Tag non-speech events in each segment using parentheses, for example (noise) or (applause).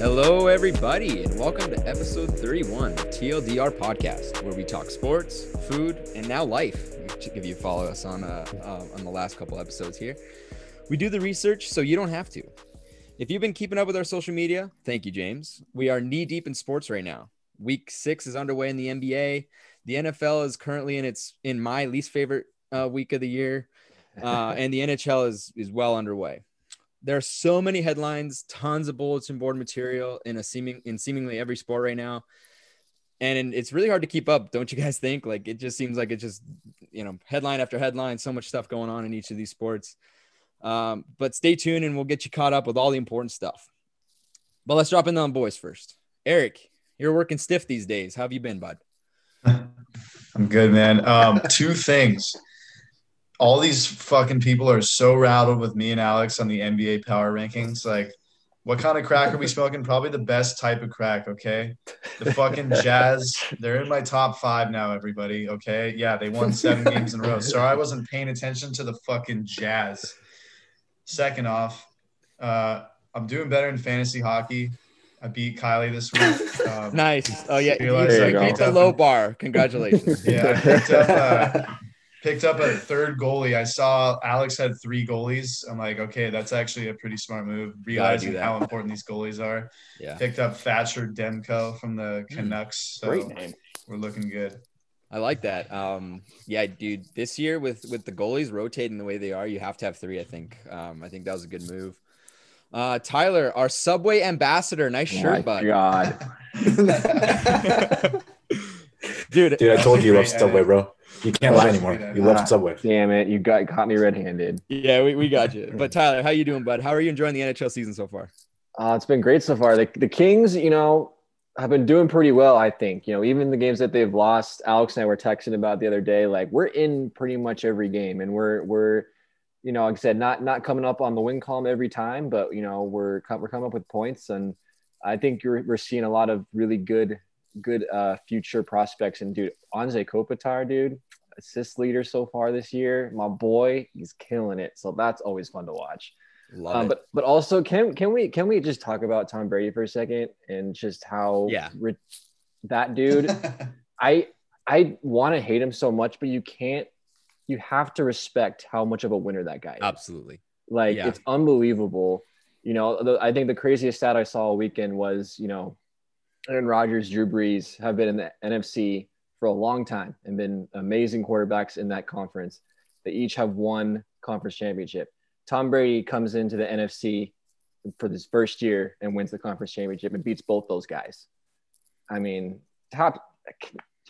Hello, everybody, and welcome to episode 31 of TLDR Podcast, where we talk sports, food, and now life. If you follow us on uh, uh, on the last couple episodes here, we do the research so you don't have to. If you've been keeping up with our social media, thank you, James. We are knee deep in sports right now. Week six is underway in the NBA. The NFL is currently in its in my least favorite uh, week of the year, uh, and the (laughs) NHL is is well underway there are so many headlines, tons of bulletin board material in a seeming in seemingly every sport right now. And it's really hard to keep up, don't you guys think? Like it just seems like it's just, you know, headline after headline, so much stuff going on in each of these sports. Um, but stay tuned and we'll get you caught up with all the important stuff. But let's drop in on boys first. Eric, you're working stiff these days. How have you been, bud? I'm good, man. Um, two things all these fucking people are so rattled with me and Alex on the NBA power rankings. Like, what kind of crack are we smoking? Probably the best type of crack, okay? The fucking (laughs) Jazz, they're in my top five now, everybody, okay? Yeah, they won seven (laughs) games in a row. Sorry, I wasn't paying attention to the fucking Jazz. Second off, uh, I'm doing better in fantasy hockey. I beat Kylie this week. (laughs) Um, nice. Oh, yeah. You, you beat the low bar. Congratulations. (laughs) yeah, I picked up. Uh, (laughs) picked up a third goalie. I saw Alex had three goalies. I'm like, okay, that's actually a pretty smart move, realizing how important these goalies are. Yeah. Picked up Thatcher Demko from the hmm. Canucks. So Great name. We're looking good. I like that. Um, yeah, dude. This year with with the goalies rotating the way they are, you have to have three. I think. Um, I think that was a good move. Uh, Tyler, our Subway ambassador. Nice shirt, My bud. God. (laughs) dude, dude, I told you you love (laughs) Subway, bro. You can't lie anymore. You left Subway. Damn it! You got caught me red-handed. Yeah, we, we got you. But Tyler, how you doing, bud? How are you enjoying the NHL season so far? Uh, it's been great so far. The, the Kings, you know, have been doing pretty well. I think you know, even the games that they've lost. Alex and I were texting about the other day. Like we're in pretty much every game, and we're we're you know, like I said, not not coming up on the win column every time, but you know, we're we're coming up with points, and I think you're, we're seeing a lot of really good good uh, future prospects. And dude, Anze Kopitar, dude, assist leader so far this year. My boy, he's killing it. So that's always fun to watch. Love um, it. But but also, can can we can we just talk about Tom Brady for a second and just how yeah re- that dude. (laughs) I I want to hate him so much, but you can't. You have to respect how much of a winner that guy is. Absolutely. Like yeah. it's unbelievable. You know, the, I think the craziest stat I saw all weekend was you know Aaron Rodgers, Drew Brees have been in the NFC for a long time and been amazing quarterbacks in that conference. They each have one conference championship. Tom Brady comes into the NFC for this first year and wins the conference championship and beats both those guys. I mean, top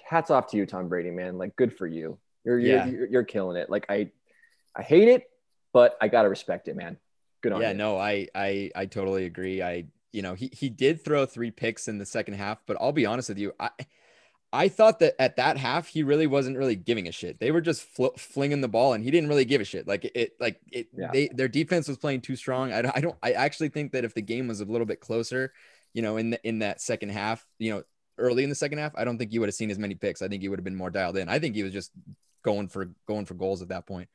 hats off to you, Tom Brady, man. Like, good for you. You're yeah. you're, you're killing it. Like, I I hate it, but I gotta respect it, man. Good on yeah, you. Yeah, no, I I I totally agree. I you know, he he did throw three picks in the second half, but I'll be honest with you, I I thought that at that half he really wasn't really giving a shit. They were just fl- flinging the ball, and he didn't really give a shit. Like it, like it. Yeah. They their defense was playing too strong. I, I don't. I actually think that if the game was a little bit closer, you know, in the, in that second half, you know, early in the second half, I don't think you would have seen as many picks. I think he would have been more dialed in. I think he was just going for going for goals at that point.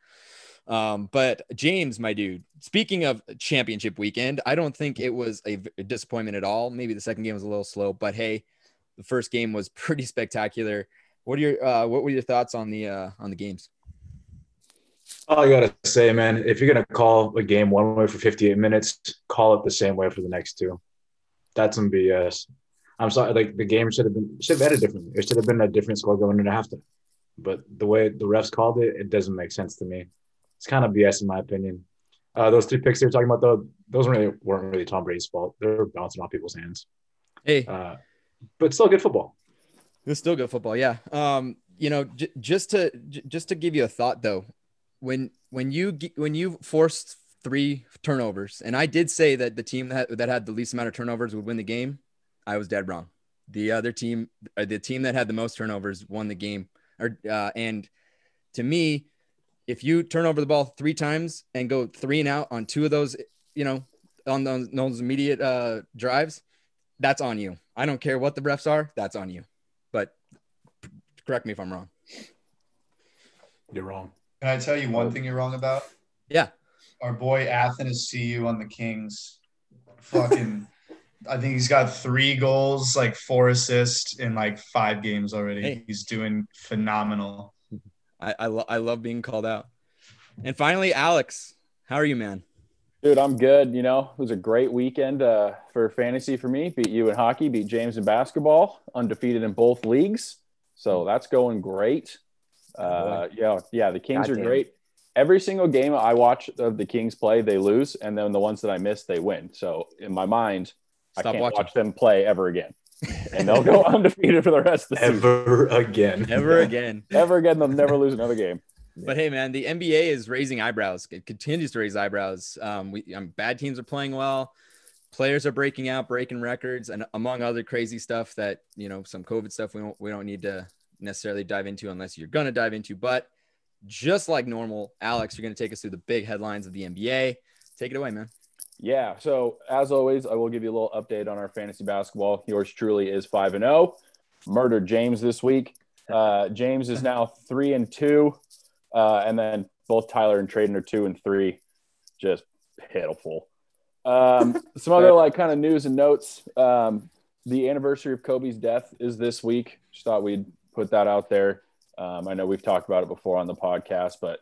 Um, but James, my dude, speaking of championship weekend, I don't think it was a, disappointment at all. Maybe the second game was a little slow, but hey, the first game was (laughs) pretty spectacular. What are your uh, what were your thoughts on the uh, on the games? All I gotta say, man, if you're gonna call a game one way for 58 minutes, call it the same way for the next two. That's some BS. I'm sorry, like the game should have been should have ended differently. It should have been a different score going into halftime. But the way the refs called it, it doesn't make sense to me. It's kind of BS in my opinion. Uh, those three picks they were talking about, though, those really weren't really Tom Brady's fault. They were bouncing off people's hands. Hey, uh, but still good football. It's still good football, yeah. Um, you know, j- just to j- just to give you a thought though, when when you when you forced three turnovers, and I did say that the team that that had the least amount of turnovers would win the game, I was dead wrong. The other team, the team that had the most turnovers, won the game. Or uh, and to me, if you turn over the ball three times and go three and out on two of those, you know, on those, those immediate uh, drives, that's on you. I don't care what the refs are, that's on you. But correct me if I'm wrong. You're wrong. Can I tell you one thing you're wrong about? Yeah. Our boy Athens CU on the Kings. Fucking I think he's got three goals, like four assists in like five games already. Hey. He's doing phenomenal. I I, lo- I love being called out. And finally, Alex, how are you, man? Dude, I'm good. You know, it was a great weekend uh, for fantasy for me. Beat you in hockey, beat James in basketball, undefeated in both leagues. So that's going great. Uh, yeah, yeah, the Kings are Goddamn. great. Every single game I watch of the Kings play, they lose, and then the ones that I miss, they win. So in my mind, I Stop can't watching. watch them play ever again, and they'll go (laughs) undefeated for the rest of the season. Ever again. Ever again. Ever again, they'll never lose another game. But hey, man, the NBA is raising eyebrows. It continues to raise eyebrows. Um, we um, bad teams are playing well. Players are breaking out, breaking records, and among other crazy stuff that you know, some COVID stuff we don't we don't need to necessarily dive into unless you're gonna dive into. But just like normal, Alex, you're gonna take us through the big headlines of the NBA. Take it away, man. Yeah. So as always, I will give you a little update on our fantasy basketball. Yours truly is five and zero. Murdered James this week. Uh, James is now three and two, uh, and then both Tyler and Traden are two and three. Just pitiful. Um, (laughs) some other like kind of news and notes. Um, the anniversary of Kobe's death is this week. Just thought we'd put that out there. Um, I know we've talked about it before on the podcast, but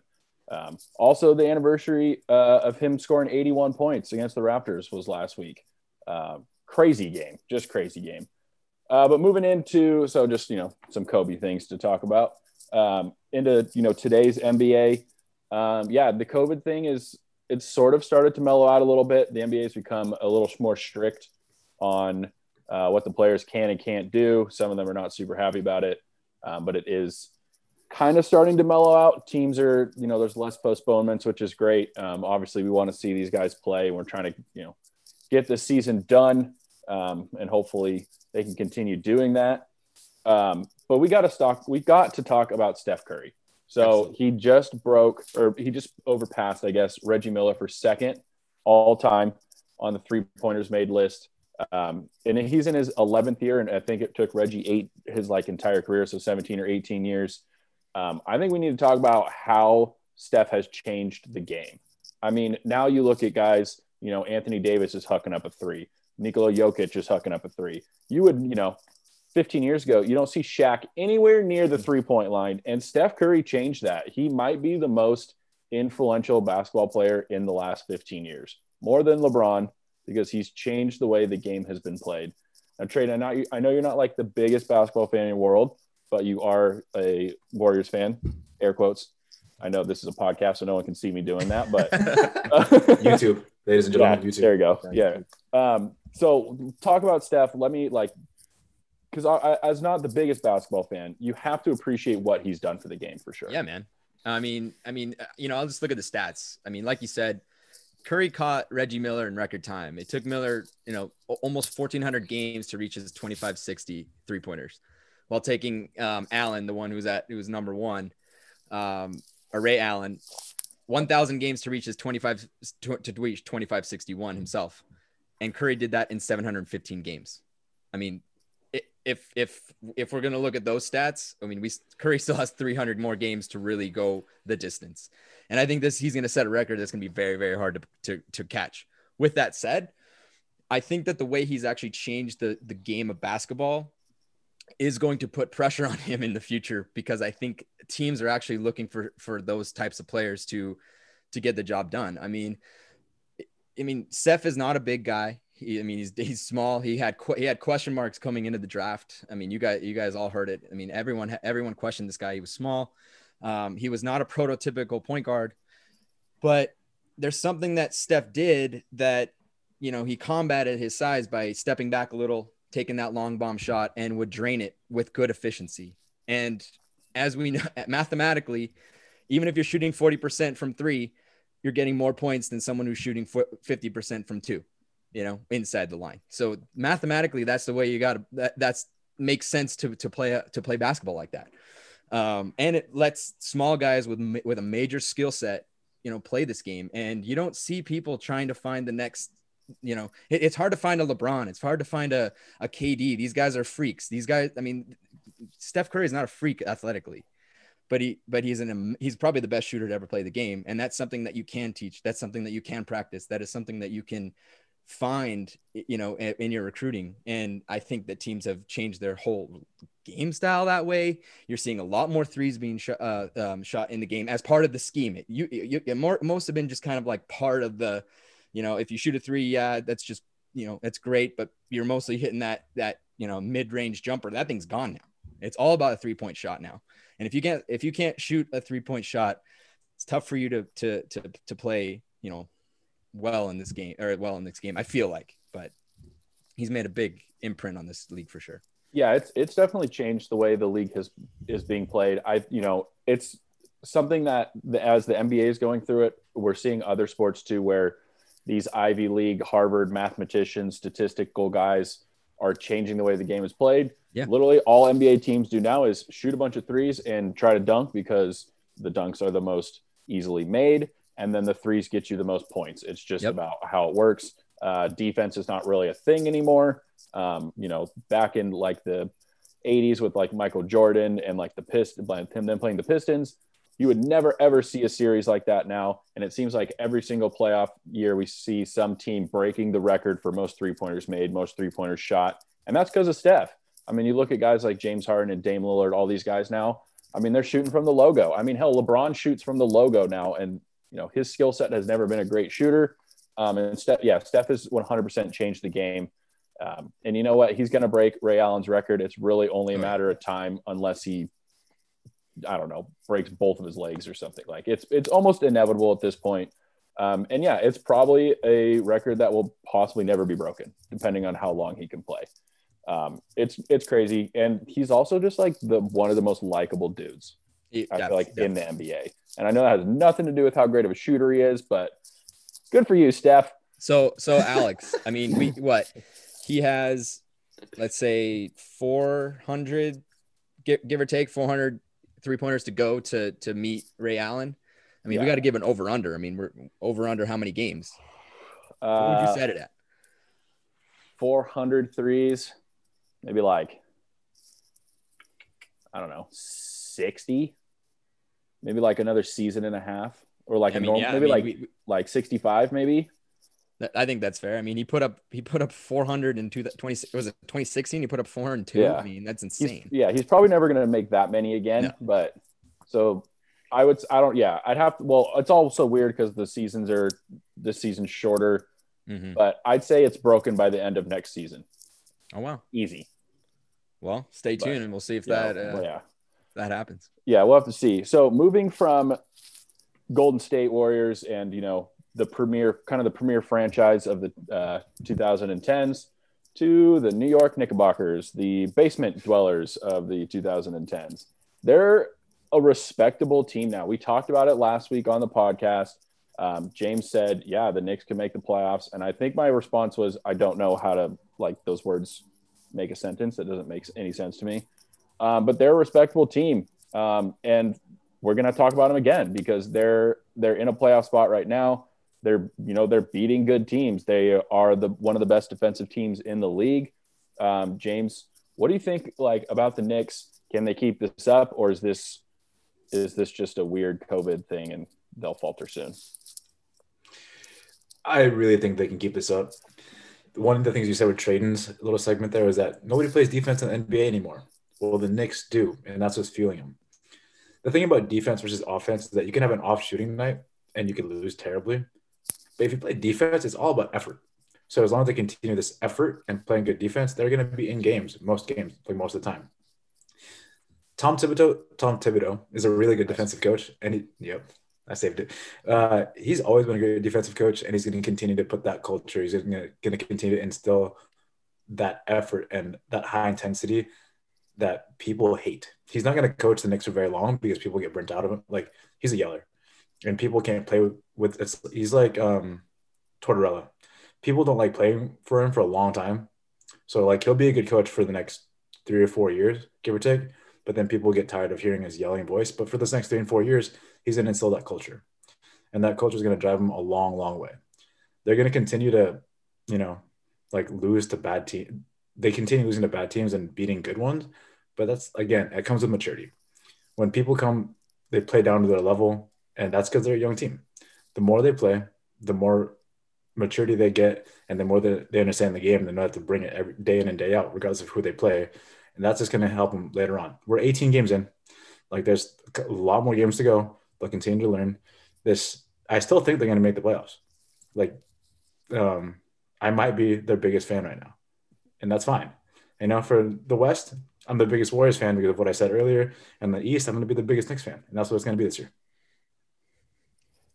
um, also, the anniversary uh, of him scoring 81 points against the Raptors was last week. Uh, crazy game, just crazy game. Uh, but moving into so just you know some Kobe things to talk about. Um, into you know today's NBA. Um, yeah, the COVID thing is it's sort of started to mellow out a little bit. The NBA has become a little more strict on uh, what the players can and can't do. Some of them are not super happy about it, um, but it is kind of starting to mellow out. Teams are, you know, there's less postponements, which is great. Um, obviously, we want to see these guys play. We're trying to, you know, get the season done, um, and hopefully they can continue doing that. Um, but we got to stock. We got to talk about Steph Curry. So he just broke, or he just overpassed, I guess, Reggie Miller for second all time on the three pointers made list. Um, and he's in his 11th year, and I think it took Reggie eight his like entire career, so 17 or 18 years. Um, I think we need to talk about how Steph has changed the game. I mean, now you look at guys, you know, Anthony Davis is hucking up a three, Nikola Jokic is hucking up a three. You would, you know, 15 years ago, you don't see Shaq anywhere near the three point line, and Steph Curry changed that. He might be the most influential basketball player in the last 15 years, more than LeBron, because he's changed the way the game has been played. Now, Trade, I know, I know you're not like the biggest basketball fan in the world, but you are a Warriors fan, air quotes. I know this is a podcast, so no one can see me doing that, but (laughs) (laughs) YouTube, ladies and yeah, gentlemen, YouTube. there you go. Yeah. Um, so talk about Steph. Let me like, because I, I, as not the biggest basketball fan, you have to appreciate what he's done for the game for sure. Yeah, man. I mean, I mean, uh, you know, I'll just look at the stats. I mean, like you said, Curry caught Reggie Miller in record time. It took Miller, you know, almost 1,400 games to reach his 25 60 three pointers, while taking um, Allen, the one who was at who was number one, um, or Ray Allen, 1,000 games to reach his 25 to, to reach 2561 himself, and Curry did that in 715 games. I mean, if if if we're gonna look at those stats, I mean, we Curry still has 300 more games to really go the distance, and I think this he's gonna set a record that's gonna be very very hard to to, to catch. With that said, I think that the way he's actually changed the the game of basketball is going to put pressure (laughs) on him in the future because I think teams are actually looking for for those types of players to to get the job done. I mean, I mean, Steph is not a big guy. He, I mean, he's he's small. He had he had question marks coming into the draft. I mean, you guys you guys all heard it. I mean, everyone everyone questioned this guy. He was small. Um, he was not a prototypical point guard, but there's something that Steph did that you know he combated his size by stepping back a little, taking that long bomb shot, and would drain it with good efficiency. And as we know, (laughs) mathematically, even if you're shooting 40% from three, you're getting more points than someone who's shooting 50% from two, you know, inside the line. So mathematically, that's the way you got to, that that's makes sense to, to play, to play basketball like that. Um, and it lets small guys with, with a major skill set, you know, play this game. And you don't see people trying to find the next, you know, it- it's hard to find a LeBron. It's hard to find a, a KD. These guys are freaks. These guys, I mean, Steph Curry is not a freak athletically, but he but he's an he's probably the best shooter to ever play the game, and that's something that you can teach. That's something that you can practice. That is something that you can find you know in, in your recruiting and i think that teams have changed their whole game style that way you're seeing a lot more threes being sh- uh, um, shot in the game as part of the scheme it, you, you more most have been just kind of like part of the you know if you shoot a three yeah that's just you know that's great but you're mostly hitting that that you know mid-range jumper that thing's gone now it's all about a three point shot now and if you can't if you can't shoot a three point shot it's tough for you to to to, to play you know well in this game or well in this game. I feel like, but he's made a big imprint on this league for sure. Yeah, it's it's definitely changed the way the league has is being played. I you know it's something that as the NBA is going through it, we're seeing other sports too where these Ivy League, Harvard mathematicians, statistical guys are changing the way the game is played. Yeah. Literally all NBA teams do now is shoot a bunch of threes and try to dunk because the dunks are the most easily made and then the threes get you the most points. It's just yep. about how it works. Uh, defense is not really a thing anymore. Um, you know, back in like the 80s with like Michael Jordan and like the Pistons, him then playing the Pistons, you would never ever see a series like that now. And it seems like every single playoff year we see some team breaking the record for most three pointers made, most three pointers shot. And that's because of Steph. I mean, you look at guys like James Harden and Dame Lillard, all these guys now. I mean, they're shooting from the logo. I mean, hell, LeBron shoots from the logo now, and you know, his skill set has never been a great shooter. Um, and Steph, yeah, Steph has 100% changed the game. Um, and you know what? He's going to break Ray Allen's record. It's really only a matter of time unless he, I don't know, breaks both of his legs or something. Like it's it's almost inevitable at this point. Um, and yeah, it's probably a record that will possibly never be broken, depending on how long he can play. Um, it's it's crazy, and he's also just like the one of the most likable dudes. I feel like in the NBA. And I know that has nothing to do with how great of a shooter he is, but good for you, Steph. So, so Alex, I mean, we (laughs) what he has, let's say 400, give, give or take 400 three pointers to go to to meet Ray Allen. I mean, yeah. we got to give an over under. I mean, we're over under how many games? Uh, what would you uh, set it at? 400 threes, maybe like, I don't know, 60 maybe like another season and a half, or like I a mean, normal, yeah, maybe I mean, like we, like 65, maybe. I think that's fair. I mean, he put up he put up 400 in 20, was it 2016? He put up 402. Yeah. I mean, that's insane. He's, yeah, he's probably never going to make that many again. No. But so I would I don't yeah I'd have to well it's also weird because the seasons are this season's shorter, mm-hmm. but I'd say it's broken by the end of next season. Oh wow, easy. Well, stay tuned but, and we'll see if that uh, yeah that happens. Yeah, we'll have to see. So moving from Golden State Warriors and you know the premier kind of the premier franchise of the uh, 2010s to the New York Knickerbockers, the basement dwellers of the 2010s. They're a respectable team now. We talked about it last week on the podcast. Um, James said, "Yeah, the Knicks can make the playoffs," and I think my response was, "I don't know how to like those words make a sentence. That doesn't make any sense to me." Um, but they're a respectable team, um, and we're to talk about them again because they're they're in a playoff spot right now. They're you know they're beating good teams. They are the one of the best defensive teams in the league. Um, James, what do you think like about the Knicks? Can they keep this up, or is this is this just a weird COVID thing and they'll falter soon? I really think they can keep this up. One of the things you said with Tradon's little segment there was that nobody plays defense in the NBA anymore. Well, the Knicks do, and that's what's fueling them. The thing about defense versus offense is that you can have an off shooting night and you can lose terribly. But if you play defense, it's all about effort. So as long as they continue this effort and playing good defense, they're going to be in games, most games, like most of the time. Tom Thibodeau, Tom Thibodeau is a really good defensive coach, and he, yep, I saved it. Uh, he's always been a great defensive coach, and he's going to continue to put that culture. He's going to continue to instill that effort and that high intensity that people hate. He's not going to coach the Knicks for very long because people get burnt out of him. Like he's a yeller, and people can't play with. With it's, he's like um, Tortorella. People don't like playing for him for a long time. So like he'll be a good coach for the next three or four years, give or take. But then people get tired of hearing his yelling voice. But for this next three and four years, he's to instill that culture, and that culture is to drive him a long, long way. They're to continue to, you know, like lose to bad team they continue losing to bad teams and beating good ones. But that's again, it comes with maturity. When people come they play down to their level, and that's because they're a young team. The more they play, the more maturity they get, and the more they, they understand the game, they know how to bring it every day in and day out, regardless of who they play, and that's just going to help them later on. We're 18 games in, like there's a lot more games to go. They'll continue to learn. This, I still think they're going to make the playoffs. Like, um, I might be their biggest fan right now, and that's fine. And now for the West, I'm the biggest Warriors fan because of what I said earlier. And the East, I'm going to be the biggest Knicks fan, and that's what it's going to be this year.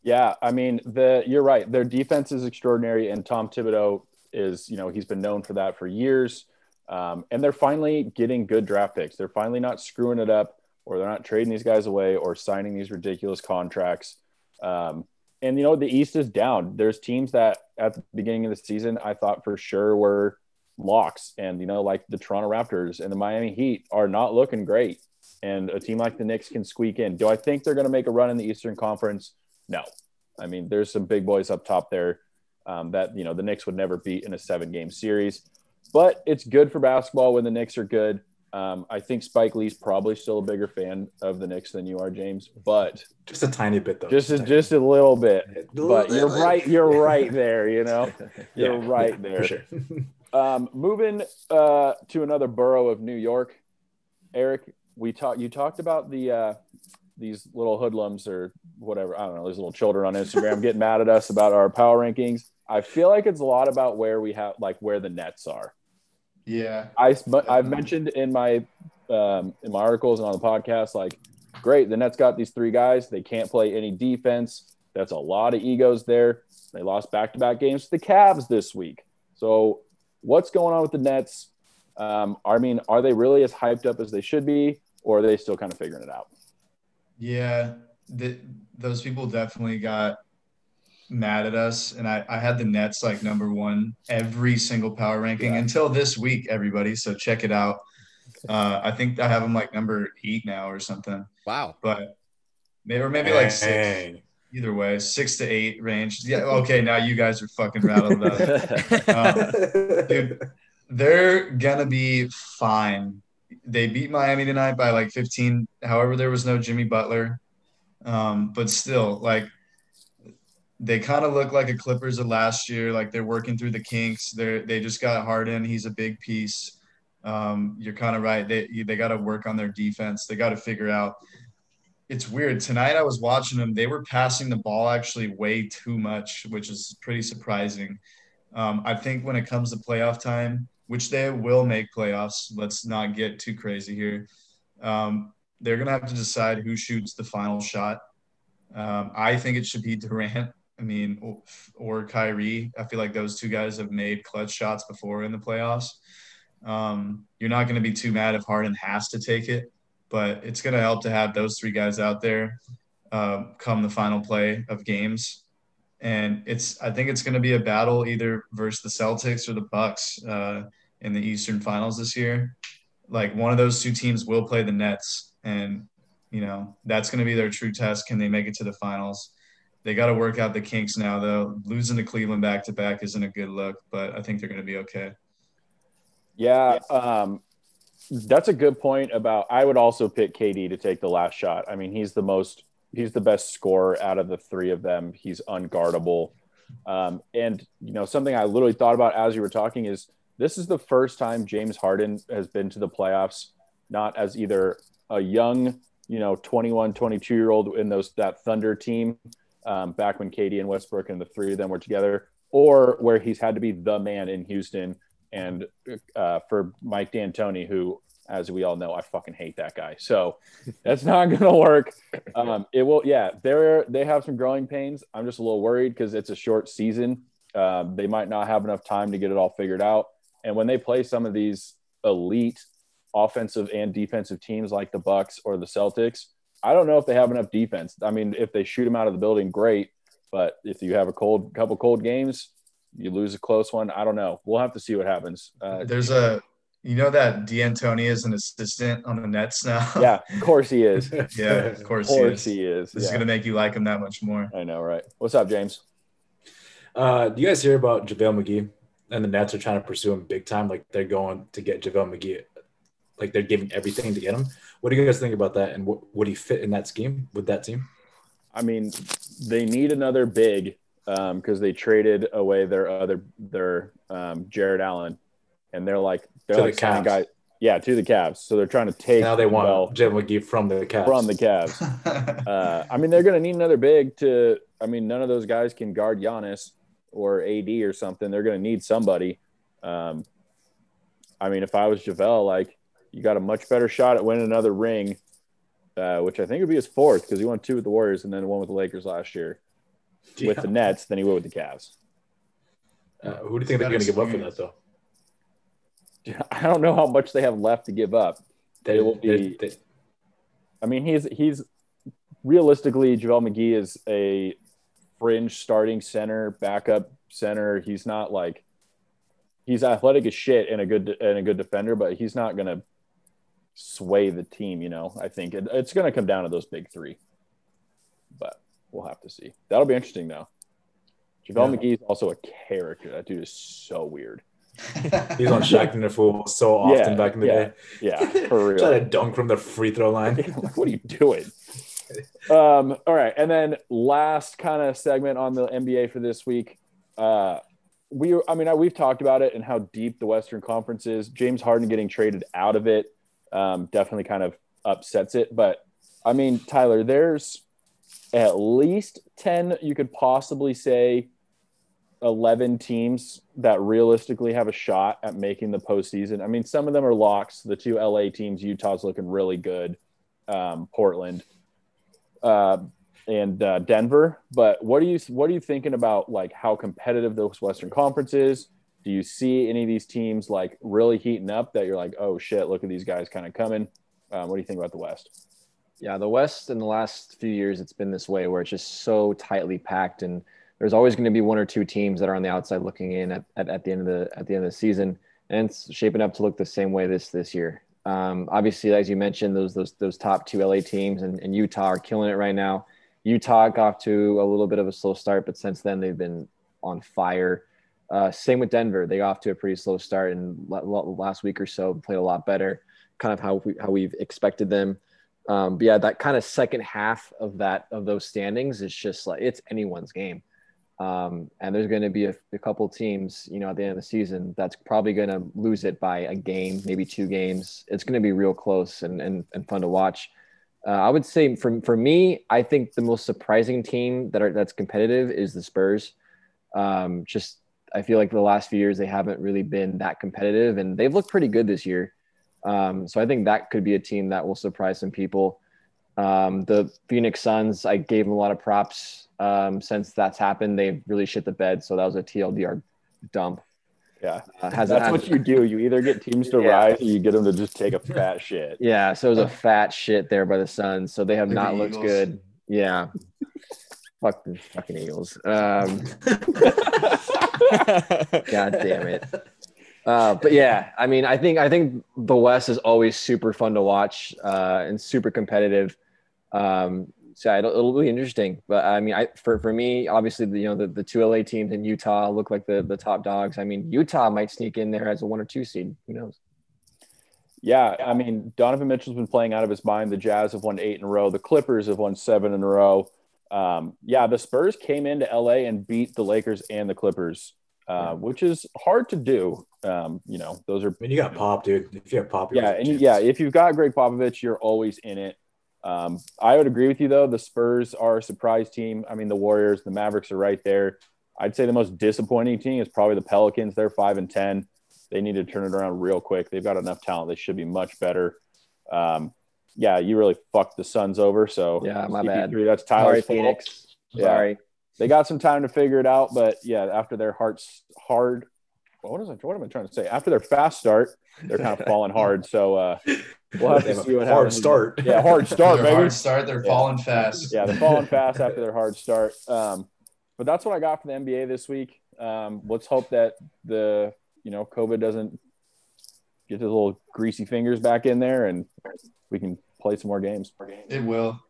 Yeah, I mean, the you're right. Their defense is extraordinary, and Tom Thibodeau is, you know, he's been known for that for years. Um, and they're finally getting good draft picks. They're finally not screwing it up, or they're not trading these guys away, or signing these ridiculous contracts. Um, and you know, the East is down. There's teams that at the beginning of the season I thought for sure were locks, and you know, like the Toronto Raptors and the Miami Heat are not looking great. And a team like the Knicks can squeak in. Do I think they're going to make a run in the Eastern Conference? No. I mean, there's some big boys up top there um, that you know the Knicks would never beat in a seven-game series. But it's good for basketball when the Knicks are good. Um, I think Spike Lee's probably still a bigger fan of the Knicks than you are, James. But just a tiny bit, though. Just a, just a little bit. But you're right. You're right there. You know, (laughs) you're Yeah, right there. For sure. (laughs) Um, moving uh, to another borough of New York, Eric, we talked. You talked about the uh, these little hoodlums or whatever. I don't know. These little children on Instagram getting mad at us about our power rankings. I feel like it's a lot about where we have like where the nets are. Yeah. I but I've mentioned in my um, in my articles and on the podcast, like, great, the Nets got these three guys. They can't play any defense. That's a lot of egos there. They lost back to back games to the Cavs this week. So, what's going on with the Nets? Um, I mean, are they really as hyped up as they should be, or are they still kind of figuring it out? Yeah, the, those people definitely got mad at us, and I, I had the Nets like number one every single power ranking Yeah. until this week, everybody. So check it out. Uh, I think I have them like number eight now or something, Wow. but maybe or maybe like six. Either way, six to eight range. Yeah. Okay, now you guys are fucking rattled up. (laughs) Um, dude, they're gonna be fine. They beat Miami tonight by like 15. However, there was no Jimmy Butler, um, but still, like they kind of look like a Clippers of last year. Like they're working through the kinks. They they just got Harden. He's a big piece. Um, you're kind of right. They they got to work on their defense. They got to figure out. It's weird. Tonight I was watching them. They were passing the ball actually way too much, which is pretty surprising. Um, I think when it comes to playoff time, which they will make playoffs, let's not get too crazy here. Um, they're going to have to decide who shoots the final shot. Um, I think it should be Durant. I mean, or, or Kyrie. I feel like those two guys have made clutch shots before in the playoffs. Um, you're not going to be too mad if Harden has to take it, but it's going to help to have those three guys out there uh, come the final play of games and it's I think it's going to be a battle either versus the Celtics or the Bucks uh, in the Eastern Finals this year. Like one of those two teams will play the Nets, and you know that's going to be their true test. Can they make it to the finals? They got to work out the kinks now, though. Losing to Cleveland back to back isn't a good look, but I think they're going to be okay. Yeah, um, that's a good point. About I would also pick KD to take the last shot. I mean, he's the most he's the best scorer out of the three of them. He's unguardable. Um, and you know, something I literally thought about as you were talking is this is the first time James Harden has been to the playoffs, not as either a young, you know, 21, 22 year old in those that Thunder team um, back when KD and Westbrook and the three of them were together, or where he's had to be the man in Houston. And uh, for Mike D'Antoni, who, as we all know, I fucking hate that guy. So (laughs) that's not going to work. Um, it will, yeah. They're they have some growing pains. I'm just a little worried because it's a short season. Um, they might not have enough time to get it all figured out. And when they play some of these elite offensive and defensive teams like the Bucks or the Celtics, I don't know if they have enough defense. I mean, if they shoot them out of the building, great. But if you have a cold couple cold games, you lose a close one. I don't know. We'll have to see what happens. Uh, There's a, you know, that D'Antoni is an assistant on the Nets now. (laughs) yeah, of course he is. (laughs) Of yeah, of course, he is. he is. This is going to make you like him that much more. I know, right? What's up, James? Uh, do you guys hear about JaVale McGee? And the Nets are trying to pursue him big time. Like they're going to get JaVale McGee like they're giving everything to get him. What do you guys think about that? And what, would he fit in that scheme with that team? I mean, they need another big because they traded away their other their um, Jarrett Allen, and they're like they're To like the signing Cavs. guys. Yeah, to the Cavs. So they're trying to take Now they want well Jalen McGee from the Cavs. from the Cavs. (laughs) Uh, I mean, they're going to need another big to. I mean, none of those guys can guard Giannis or AD or something. They're going to need somebody. Um, I mean, if I was Javale, like you got a much better shot at winning another ring, uh, which I think would be his fourth because he won two with the Warriors and then one with the Lakers last year with the Nets than he would with the Cavs. Uh, who do you think they're going to give up for that though? (laughs) I don't know how much they have left to give up. They will they- be- they- I mean, he's he's realistically JaVale McGee is a fringe starting center, backup center. He's not like he's athletic as shit and a good and a good defender, but he's not gonna sway the team. You know, I think it, it's gonna come down to those big three, but we'll have to see. That'll be interesting though. JaVale Yeah. McGee is also a character. That dude is so weird. (laughs) He's on Shaqtin' a Fool so often Yeah, back in the yeah. day. Yeah, (laughs) for real. Try to dunk from the free throw line. (laughs) like, what are you doing? Um, all right, and then last kind of segment on the NBA for this week. Uh, we, I mean, I, we've talked about it and how deep the Western Conference is. James Harden getting traded out of it um, definitely kind of upsets it. But I mean, Tyler, there's at least ten you could possibly say 11 teams that realistically have a shot at making the postseason. I mean, some of them are locks. The two LA teams, Utah's looking really good, um, Portland, uh, and uh, Denver. But what are you what are you thinking about like how competitive those Western Conference is? Do you see any of these teams like really heating up that you're like, oh shit, look at these guys kind of coming? Um, what do you think about the West? Yeah, the West in the last few years, it's been this way where it's just so tightly packed, and there's always going to be one or two teams that are on the outside looking in at, at, at the end of the at the end of the season, and it's shaping up to look the same way this this year. Um, obviously, as you mentioned, those those those top two LA teams and, and Utah are killing it right now. Utah got off to a little bit of a slow start, but since then they've been on fire. Uh, same with Denver; they got off to a pretty slow start, and la- la- last week or so played a lot better, kind of how we how we've expected them. Um, but yeah, that kind of second half of that of those standings is just like it's anyone's game. Um, and there's going to be a, a couple teams, you know, at the end of the season that's probably going to lose it by a game, maybe two games. It's going to be real close and, and, and fun to watch. Uh, I would say for, for me, I think the most surprising team that are that's competitive is the Spurs. Um, just I feel like the last few years they haven't really been that competitive, and they've looked pretty good this year. Um, so I think that could be a team that will surprise some people. Um, the Phoenix Suns, I gave them a lot of props um, since that's happened. They've really shit the bed. So that was a TLDR dump. Yeah, Uh, (laughs) has that's has- what you do. You either get teams to (laughs) Yeah. rise, or you get them to just take a fat shit. (laughs) Yeah, so it was a fat shit there by the Suns. So they have Like not the looked Eagles. good. Yeah. Fuck the fucking Eagles. Um, God damn it. Uh, but yeah, I mean, I think I think the West is always super fun to watch uh, and super competitive. Um, so it'll, it'll be interesting. But I mean, I for, for me, obviously, the, you know, the, the two LA teams in Utah look like the the top dogs. I mean, Utah might sneak in there as a one or two seed. Who knows? Yeah, I mean, Donovan Mitchell's been playing out of his mind. The Jazz have won eight in a row. The Clippers have won seven in a row. Um, yeah, the Spurs came into LA and beat the Lakers and the Clippers, uh, which is hard to do. Um, you know, those are I mean, you got Pop, dude. If you have Pop, you're yeah, and the yeah, if you've got Gregg Popovich, you're always in it. Um, I would agree with you though. The Spurs are a surprise team. I mean, the Warriors, the Mavericks are right there. I'd say the most disappointing team is probably the Pelicans. They're five and ten. They need to turn it around real quick. They've got enough talent. They should be much better. Um, yeah, you really fucked the Suns over. So Yeah, my CP3, bad. That's Tyler's. Phoenix. Yeah. Sorry. They got some time to figure it out, but yeah, after their hearts hard, what is it? What am I trying to say? After their fast start, they're kind of (laughs) falling hard. So uh, we'll have to see a what hard happens. start. Yeah, hard start, Their baby. hard start. They're Yeah. falling fast. Yeah, they're falling fast after their hard (laughs) start. Um, but that's what I got for the NBA this week. Um, let's hope that the you know COVID doesn't get his little greasy fingers back in there, and we can play some more games. It will.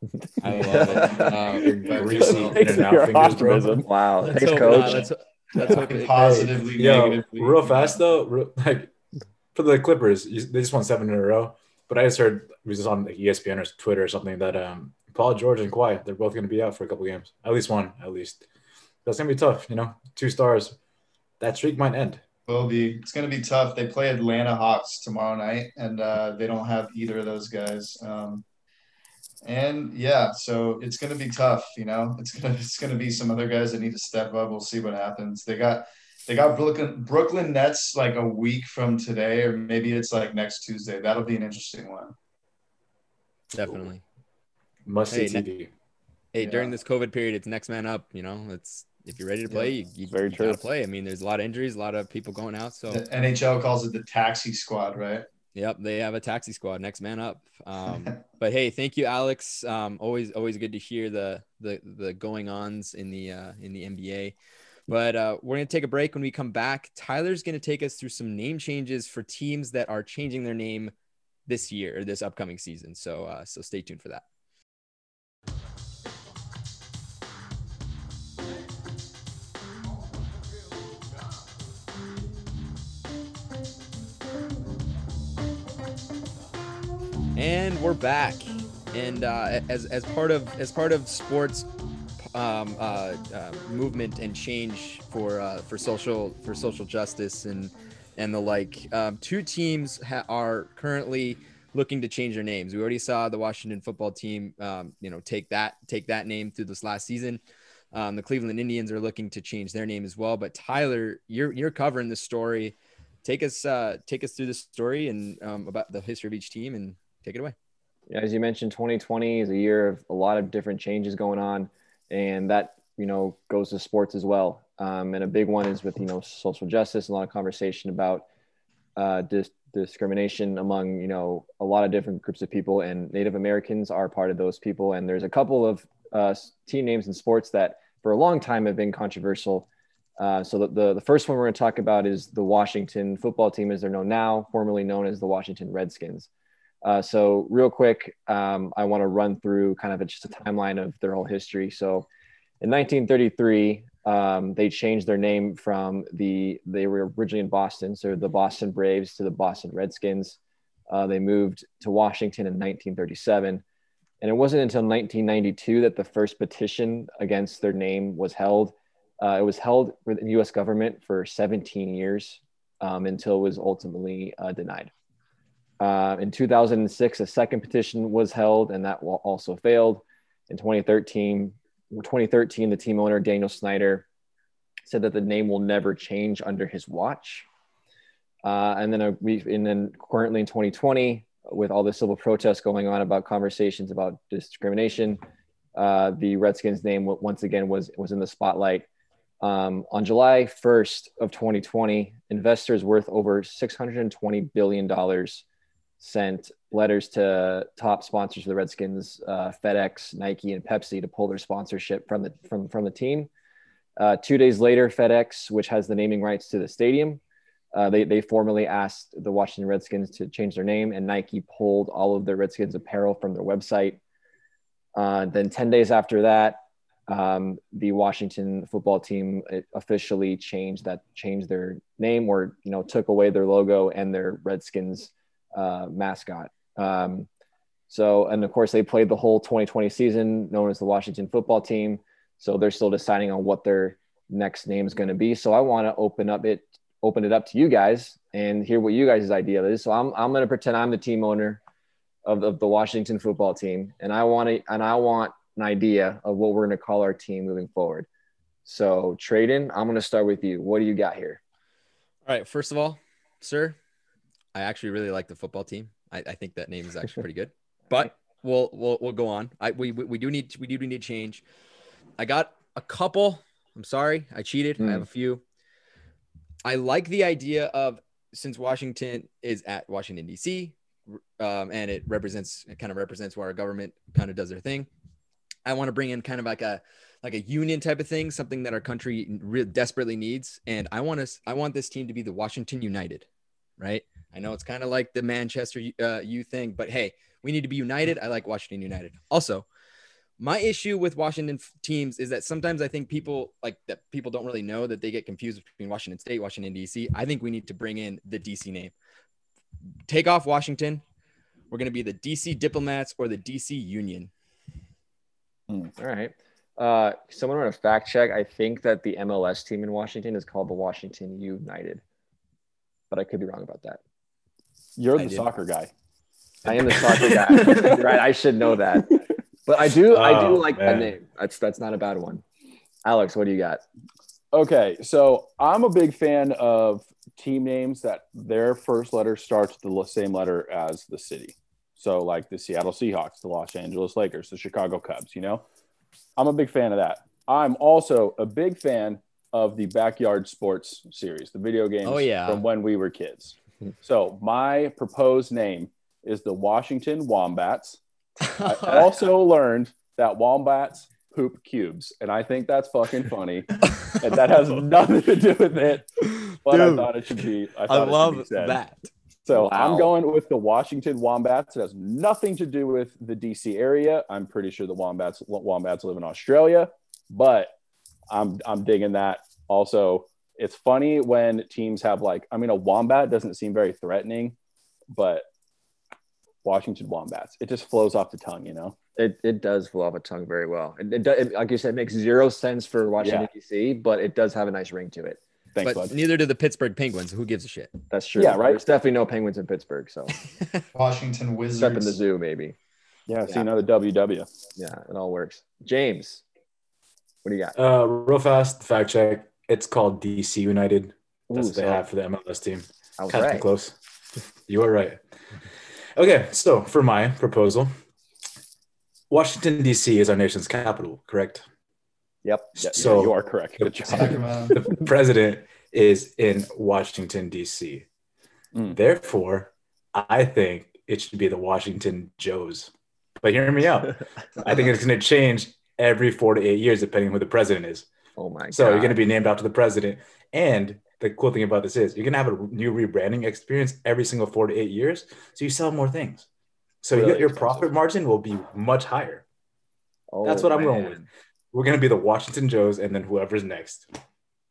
(laughs) I love it. Um, Greasy well, in and out Your fingers, bro. optimism. (laughs) Wow. let's Thanks, coach. not. Let's, let's hope Fucking positively Yo, negatively. real fast though, real, like for the Clippers, they just won seven in a row. But I just heard it was on ESPN or Twitter or something that um, Paul George and Kawhi they're both going to be out for a couple games, at least one, at least. That's gonna be tough, you know. Two stars, that streak might end. Will be. It's going to be tough. They play Atlanta Hawks tomorrow night, and uh, they don't have either of those guys. Um, and yeah, so it's going to be tough. You know, it's gonna it's going to be some other guys that need to step up. We'll see what happens. They got they got Brooklyn Brooklyn Nets like a week from today, or maybe it's like next Tuesday. That'll be an interesting one. Definitely. Must see Hey, ne- TV. Hey, Yeah. during this COVID period, it's next man up. You know, it's if you're ready to play, you, you, Very you true. gotta play. I mean, there's a lot of injuries, a lot of people going out. So The NHL calls it the taxi squad, right? Yep, they have a taxi squad. Next man up. Um, (laughs) but hey, thank you, Alex. Um, always, always good to hear the the the going ons in the uh, in the NBA. But uh, we're gonna take a break. When we come back, Tyler's gonna take us through some name changes for teams that are changing their name this year this upcoming season. So uh, so stay tuned for that. And we're back. And uh, as, as part of as part of sports um, uh, uh, movement and change for uh, for social for social justice and and the like, um, two teams ha- are currently looking to change their names. We already saw the Washington football team, um, you know, take that take that name through this last season. Um, the Cleveland Indians are looking to change their name as well. But Tyler, you're you're covering this story. Take us uh, take us through the story and um, about the history of each team and take it away. Yeah, as you mentioned, 2020 is a year of a lot of different changes going on, and that you know goes to sports as well. Um, and a big one is with you know social justice, a lot of conversation about uh, dis- discrimination among you know a lot of different groups of people, and Native Americans are part of those people. And there's a couple of uh, team names in sports that for a long time have been controversial. Uh, so the, the the first one we're going to talk about is the Washington football team, as they're known now, formerly known as the Washington Redskins. Uh, so real quick, um, I want to run through kind of a, just a timeline of their whole history. So in 1933, um, they changed their name from the, they were originally in Boston. So the Boston Braves to the Boston Redskins. Uh, they moved to Washington in 1937. And it wasn't until 1992 that the first petition against their name was held. Uh, it was held with the US government for 17 years um, until it was ultimately uh, denied. Uh, in 2006, a second petition was held, and that also failed. In 2013, 2013, the team owner Daniel Snyder said that the name will never change under his watch. Uh, and then we, and then currently in 2020, with all the civil protests going on about conversations about discrimination, uh, the Redskins name once again was was in the spotlight. Um, on July 1st of 2020, investors worth over 620 billion dollars sent letters to top sponsors of the Redskins, uh, FedEx, Nike, and Pepsi to pull their sponsorship from the from from the team. Uh, two days later, FedEx, which has the naming rights to the stadium, uh, they they formally asked the Washington Redskins to change their name, and Nike pulled all of their Redskins apparel from their website. Uh, then ten days after that, um, the Washington football team uh, officially changed that changed their name or you know took away their logo and their Redskins uh, mascot. Um, so, and of course, they played the whole 2020 season, known as the Washington football team. So they're still deciding on what their next name is going to be. So I want to open up it, open it up to you guys and hear what you guys' idea is. So I'm, I'm going to pretend I'm the team owner of, of the Washington football team, and I want to, and I want an idea of what we're going to call our team moving forward. So Traden, I'm going to start with you. What do you got here? All right. First of all, sir, I actually really like the football team. I, I think that name is actually pretty good. (laughs) But we'll we'll we'll go on. I we we do need we do need change. I got a couple. I'm sorry, I cheated. I have a few. I like the idea of since Washington is at Washington D.C. Um, and it represents it kind of represents where our government kind of does their thing. I want to bring in kind of like a like a union type of thing, something that our country desperately needs. And I want us, I want this team to be the Washington United, right? I know it's kind of like the Manchester uh, U thing, but hey, we need to be united. I like Washington United. Also, my issue with Washington teams is that sometimes I think people like that people don't really know that they get confused between Washington State, Washington DC. I think we need to bring in the DC name. take off Washington. We're gonna be the DC Diplomats or the DC Union. All right. Uh, someone want to fact check. I think that the MLS team in Washington is called the Washington United, but I could be wrong about that. You're I the did. soccer guy. I am the soccer guy, (laughs) right? I should know that, but I do. I do Oh, like that name. That's that's not a bad one. Alex, what do you got? Okay, so I'm a big fan of team names that their first letter starts the same letter as the city. So, like the Seattle Seahawks, the Los Angeles Lakers, the Chicago Cubs, you know? I'm a big fan of that. I'm also a big fan of the Backyard Sports series, the video games Oh, yeah. from when we were kids. (laughs) So, my proposed name is the Washington Wombats. I (laughs) also learned that wombats poop cubes, and I think that's fucking funny. and that has (laughs) nothing to do with it, but I thought it should be. I, I thought it should love that. So Wow. I'm going with the Washington Wombats. It has nothing to do with the DC area. I'm pretty sure the Wombats Wombats live in Australia, but I'm I'm digging that. Also, it's funny when teams have like I mean a wombat doesn't seem very threatening, but Washington Wombats it just flows off the tongue, you know. It, it does flow off a tongue very well. It, it, does- it, like you said, it makes zero sense for Washington D.C., but it does have a nice ring to it. Thanks, but bud. neither do the Pittsburgh Penguins. Who gives a shit? That's true. Yeah, right? There's definitely no penguins in Pittsburgh, so (laughs) Washington except Wizards. in the zoo, maybe. Yeah, see another WW. Yeah, it all works. James, what do you got? Uh, real fast fact check. It's called DC United. That's Ooh, what they so have for the MLS team. I was Kind of right. close. You are right. Okay, so for my proposal, Washington DC is our nation's capital, correct? Yep. Yeah, So- you are correct. Good job. Sacramento. (laughs) The president is in Washington DC. Mm. Therefore, I think it should be the Washington Joes. But hear me out. (laughs) I think it's going to change every four to eight years, depending on who the president is. Oh my god. So god. you're going to be named after the president. And the cool thing about this is you're going to have a new rebranding experience every single four to eight years. So you sell more things. So Really your, your profit margin will be much higher. Oh, That's what I'm going with. We're going to be the Washington Joes and then whoever's next.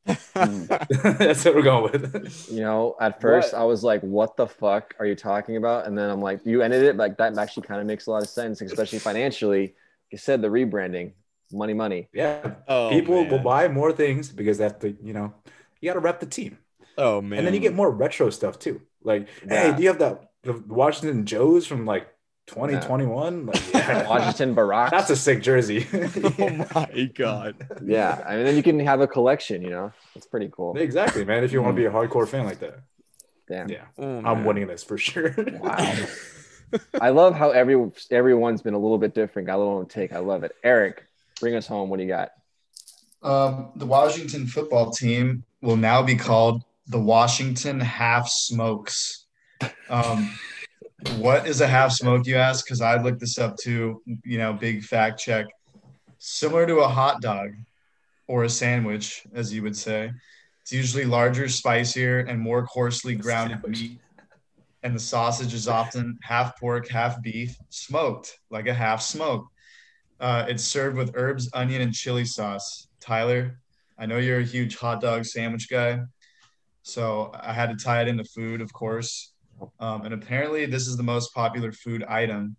Mm. (laughs) That's what we're going with. You know, at first What? I was like, "What the fuck are you talking about?" And then I'm like, "You ended it like that." Actually, kind of makes a lot of sense, especially financially. Like you said, the rebranding, money, money. Yeah. Oh, People man. will buy more things because they have to, you know, you got to rep the team. Oh man. And then you get more retro stuff too. Like, Yeah. hey, do you have that the Washington Joes from like 2021? Like, yeah. (laughs) Washington Barack. That's a sick jersey. (laughs) (laughs) oh my god. yeah, I mean, then you can have a collection. You know, it's pretty cool. exactly, man. If you want to be a mm. hardcore fan like that. Damn. Yeah. Oh, I'm winning this for sure. Wow. I love how every everyone's been a little bit different. Got a little take. I love it. Eric, bring us home. What do you got? Um, the Washington football team will now be called the Washington Half Smokes. Um, what is a half smoke, you ask? Because I looked this up too. You know, big fact check. Similar to a hot dog or a sandwich, as you would say, it's usually larger, spicier, and more coarsely ground meat. And the sausage is often half pork, half beef, smoked like a half smoke. Uh, it's served with herbs, onion, and chili sauce. Tyler, I know you're a huge hot dog sandwich guy, so I had to tie it into food, of course. Um, and apparently, this is the most popular food item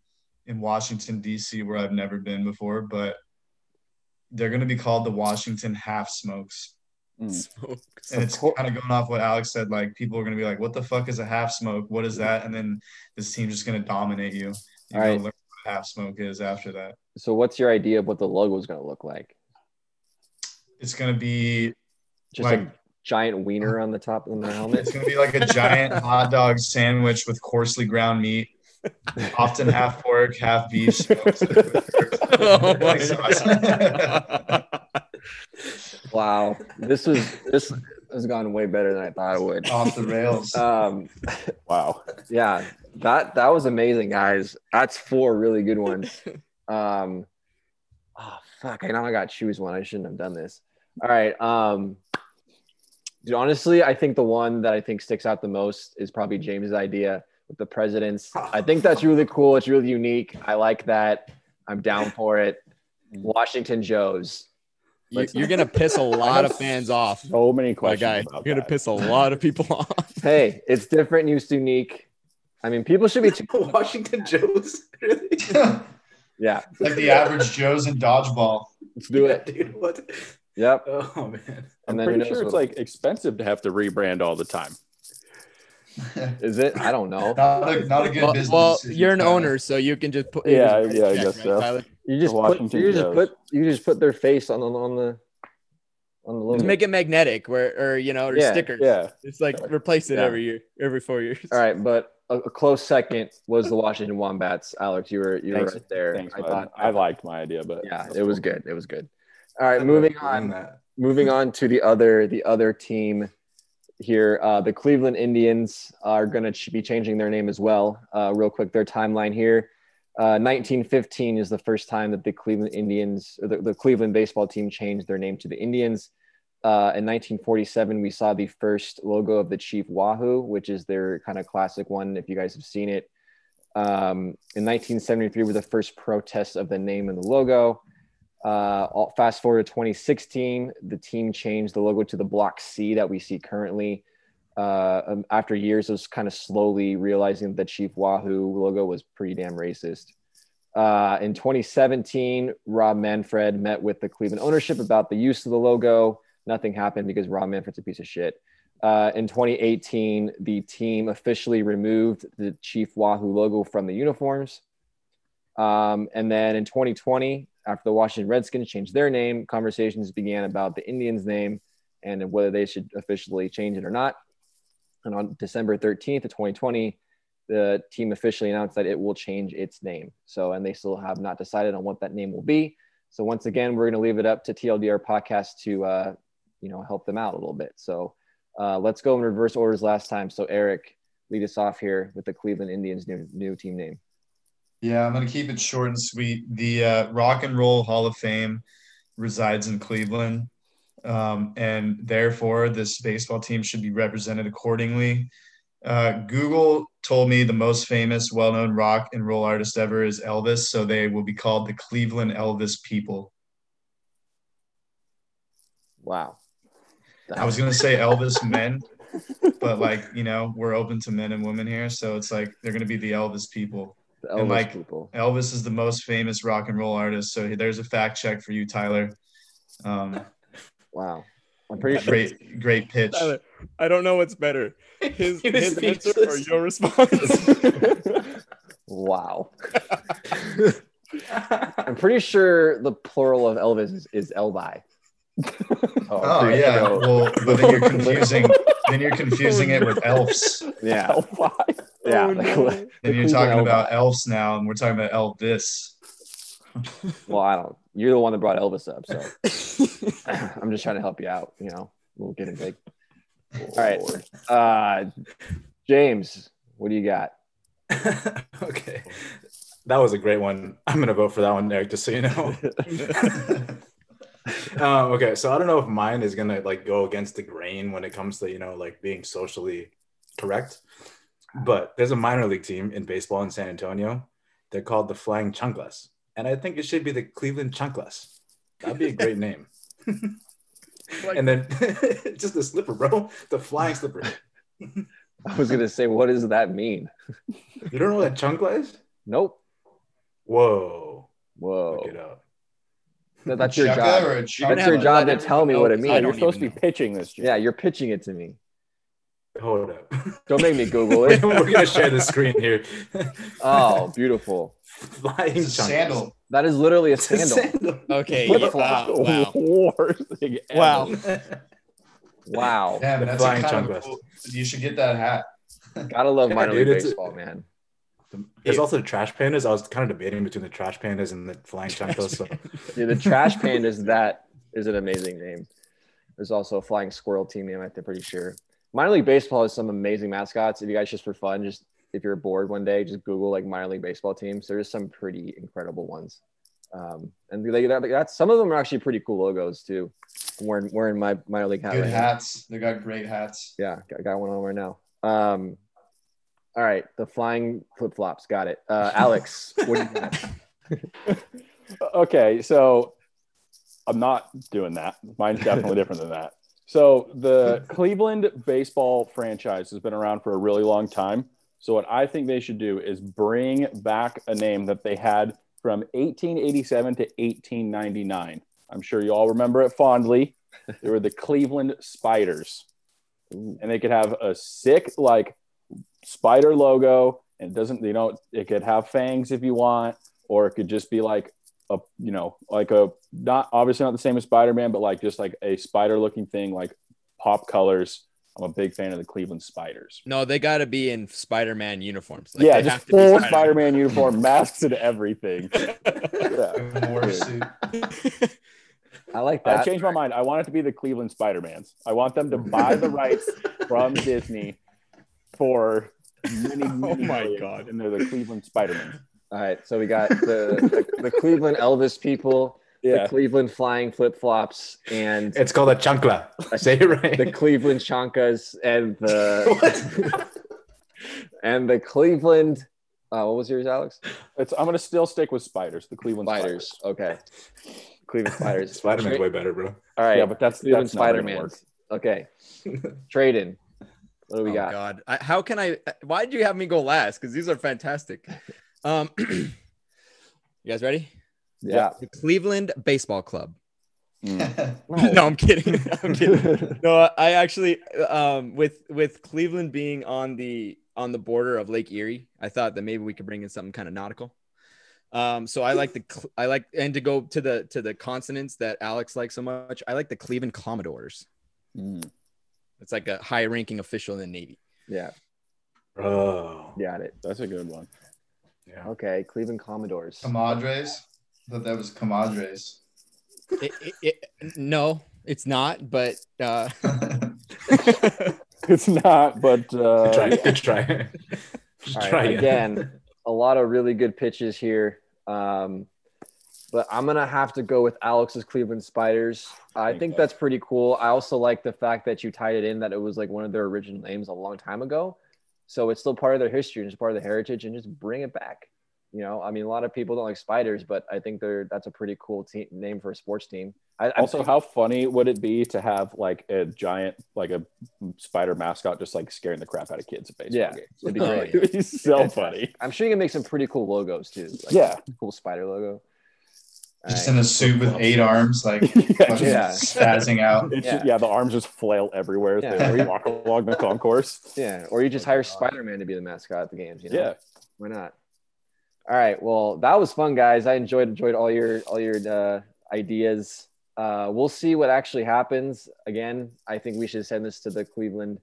in Washington D.C., where I've never been before. But they're going to be called the Washington Half Smokes, Smokes. and it's cour- kind of going off what Alex said. Like people are going to be like, "What the fuck is a half smoke? What is that?" And then this team's just going to dominate you. You're All gonna learn what half smoke is after that. So, what's your idea of what the logo is going to look like? It's going to be Just like a giant wiener on the top of the helmet. It's gonna be like a giant (laughs) hot dog sandwich with coarsely ground meat, often half pork, half beef. Oh my sauce. God. (laughs) wow, this was this has gone way better than I thought it would. Off the rails. Um, Wow. yeah, that that was amazing, guys. That's four really good ones. Um, oh fuck! I know I got to choose one. I shouldn't have done this. All right. Um, dude, honestly, I think the one that I think sticks out the most is probably James's idea with the presidents. I think that's really cool. It's really unique. I like that. I'm down for it. Washington Joes. You, you're gonna piss a (laughs) lot of fans off, So many questions. guy. about You're gonna that. piss a lot of people off. (laughs) Hey, it's different, and it's unique. I mean, people should be. Too- (laughs) Washington Joes. Really? Yeah, like the average Joes in dodgeball. let's do it. (laughs) dude. What? Yep. Oh man. I'm And then who pretty sure it's what- like expensive to have to rebrand all the time. (laughs) Is it? I don't know. not a not a good Well, business. well, you're an Tyler. owner, so you can just put. Yeah, just yeah, I guess right, so. Tyler? You just The put. You just put. You just put their face on the on the on the logo. Just make it magnetic, where or you know, or Yeah, stickers. Yeah. It's like replace it Yeah. every year, every four years. All right, but a, a close second was the Washington Wombats. Alex, you were you Thanks. were right there. Thanks, I bud. thought. I liked my idea, but Yeah, it was cool. good. It was good. All right, moving on. That. moving on to the other the other team here uh, the cleveland indians are going to ch- be changing their name as well uh, real quick their timeline here uh, 1915 is the first time that the cleveland indians or the, the cleveland baseball team changed their name to the indians uh, in 1947 we saw the first logo of the chief wahoo which is their kind of classic one if you guys have seen it um, in 1973 were the first protests of the name and the logo uh, all- fast forward to 2016, the team changed the logo to the block C that we see currently. Uh, um, after years of kind of slowly realizing that the Chief Wahoo logo was pretty damn racist. Uh, in 2017, Rob Manfred met with the Cleveland ownership about the use of the logo. Nothing happened because Rob Manfred's a piece of shit. Uh, in 2018, the team officially removed the Chief Wahoo logo from the uniforms. Um, and then in 2020, after the Washington Redskins changed their name, conversations began about the Indians' name and whether they should officially change it or not. And on December 13th of 2020, the team officially announced that it will change its name. So, and they still have not decided on what that name will be. So, once again, we're going to leave it up to TLDR podcast to, uh, you know, help them out a little bit. So, uh, let's go in reverse orders last time. So, Eric, lead us off here with the Cleveland Indians' new, new team name. Yeah, I'm gonna keep it short and sweet. The uh, Rock and Roll Hall of Fame resides in Cleveland, um, and therefore this baseball team should be represented accordingly. Uh, Google told me the most famous, well-known rock and roll artist ever is Elvis, so they will be called the Cleveland Elvis People. Wow. I was gonna say Elvis men, but like you know, we're open to men and women here, so it's like they're gonna be the Elvis People. the and Elvis like- people. Elvis is the most famous rock and roll artist. So there's a fact check for you, Tyler. Um, Wow. I'm pretty sure. great, great pitch. Tyler, I don't know what's better, his, (laughs) He was his answer or your response. (laughs) Wow. (laughs) I'm pretty sure the plural of Elvis is, is Elvi. (laughs) Oh pretty yeah, sure. well, but then you're confusing. (laughs) then you're confusing it with elves. Yeah. (laughs) Elfi. Yeah. Oh, no. Then you're Cleveland talking Elvis. about elves now, and we're talking about Elvis. Well, I don't. You're the one that brought Elvis up, so I'm just trying to help you out. You know, we'll get it big. All right. Uh, James, what do you got? okay. That was a great one. I'm gonna vote for that one, Eric, just so you know. Um, (laughs) okay, so I don't know if mine is gonna like go against the grain when it comes to you know like being socially correct, but there's a minor league team in baseball in San Antonio. They're called the Flying Chanclas, and I think it should be the Cleveland Chanclas. That'd be a great (laughs) name. and then (laughs) just the slipper, bro, the flying slipper. I was gonna say, what does that mean? You don't know what a chancla is? Nope. Whoa, Whoa. look it up. That- that's your job. That's your job to tell me what it means. You're supposed to be know. pitching this. Jim. Yeah, you're pitching it to me. Hold up. Don't make me Google it. (laughs) We're gonna share the screen here. (laughs) Oh, beautiful. Flying It's a sandal. That is literally a It's a sandal. sandal. okay. Flip yeah, flop. wow. wow. (laughs) Thing ever. Wow. Wow. Damn, The that's a flying kind of cool. You should get that hat. Gotta love Yeah, minor dude, league it's a- baseball, man. There's also the trash pandas. I was kind of debating between the trash pandas and the flying chanclas. So (laughs) Yeah, the Trash Pandas, that is an amazing name. There's also a Flying Squirrel team name, I'm pretty sure. Minor League Baseball has some amazing mascots. If you guys just for fun, just if you're bored one day, just Google like minor league baseball teams. There's some pretty incredible ones. Um, and they, that, that's some of them are actually pretty cool logos too. I'm wearing, wearing my minor league hat Good right now. hats. They got great hats. Yeah, I got one on right now. Um, all right, the flying flip flops. Got it. Uh, Alex, what you? (laughs) Okay, so I'm not doing that. Mine's definitely (laughs) different than that. So the Cleveland baseball franchise has been around for a really long time. So what I think they should do is bring back a name that they had from 1887 to 1899. I'm sure you all remember it fondly. They were the Cleveland Spiders. And they could have a sick like spider logo and it doesn't you know it could have fangs if you want or it could just be like a you know like a not obviously not the same as Spider-Man but like just like a spider looking thing like pop colors. I'm a big fan of the Cleveland Spiders. No, they got to be in Spider-Man uniforms. Like, yeah, they just have to be full Spider-Man. Spider-Man uniform, masks and everything. (laughs) Yeah. (laughs) I like that. I changed my mind. I want it to be the Cleveland Spider-Mans. I want them to buy the rights from (laughs) Disney for many, (laughs) Oh my millions, God. And they're the Cleveland Spider-Man. All right, so we got the, the, the Cleveland Elvis people, Yeah. the Cleveland flying flip flops, and It's called a chancla. I (laughs) say it right. the Cleveland Chonkas, and the (laughs) and the Cleveland. Uh, what was yours, Alex? It's, I'm going to still stick with spiders, the Cleveland Spiders. Okay. Cleveland Spiders. Spider Man's Tra- way better, bro. All right. Yeah, but that's Cleveland that's never Spider gonna Man. work. Okay. Trading. What do we oh got? God, I, how can I? Why did you have me go last? Because these are fantastic. (laughs) Um, (clears throat) you guys ready? Yeah. The Cleveland Baseball Club. Mm. (laughs) (laughs) no, I'm kidding. I'm kidding. No, I actually, um, with with Cleveland being on the on the border of Lake Erie, I thought that maybe we could bring in something kind of nautical. Um, so I like the Cle- I like and to go to the to the consonants that Alex likes so much. I like the Cleveland Commodores. Mm. It's like a high ranking official in the Navy. Yeah. Bro. Got it. That's a good one. Yeah. Okay. Cleveland Commodores. Comadres. I thought that was comadres. It, it, it, no, it's not. But uh, (laughs) (laughs) It's not, but Good uh, try. Good try. (laughs) Just All right, try again, a lot of really good pitches here. Um, but I'm gonna have to go with Alex's Cleveland Spiders. I think that's pretty cool. I also like the fact that you tied it in that it was like one of their original names a long time ago. So it's still part of their history and it's part of their heritage, and just bring it back. You know, I mean, a lot of people don't like spiders, but I think they're that's a pretty cool team name for a sports team. I, also, how funny would it be to have like a giant, like a spider mascot, just like scaring the crap out of kids at baseball Yeah, games? it'd be (laughs) Oh, great. (laughs) It would be so funny. I'm sure you can make some pretty cool logos too. Like Yeah. cool spider logo. Just All in a suit with eight arms, like (laughs) yeah, Yeah. spazzing out. It's Yeah. just- yeah, the arms just flail everywhere as Yeah. they walk along the concourse. (laughs) Yeah, or you just hire Spider Man to be the mascot at the games. You know? Yeah. why not? All right, well, that was fun, guys. I enjoyed enjoyed all your all your uh, ideas. Uh, we'll see what actually happens. Again, I think we should send this to the Cleveland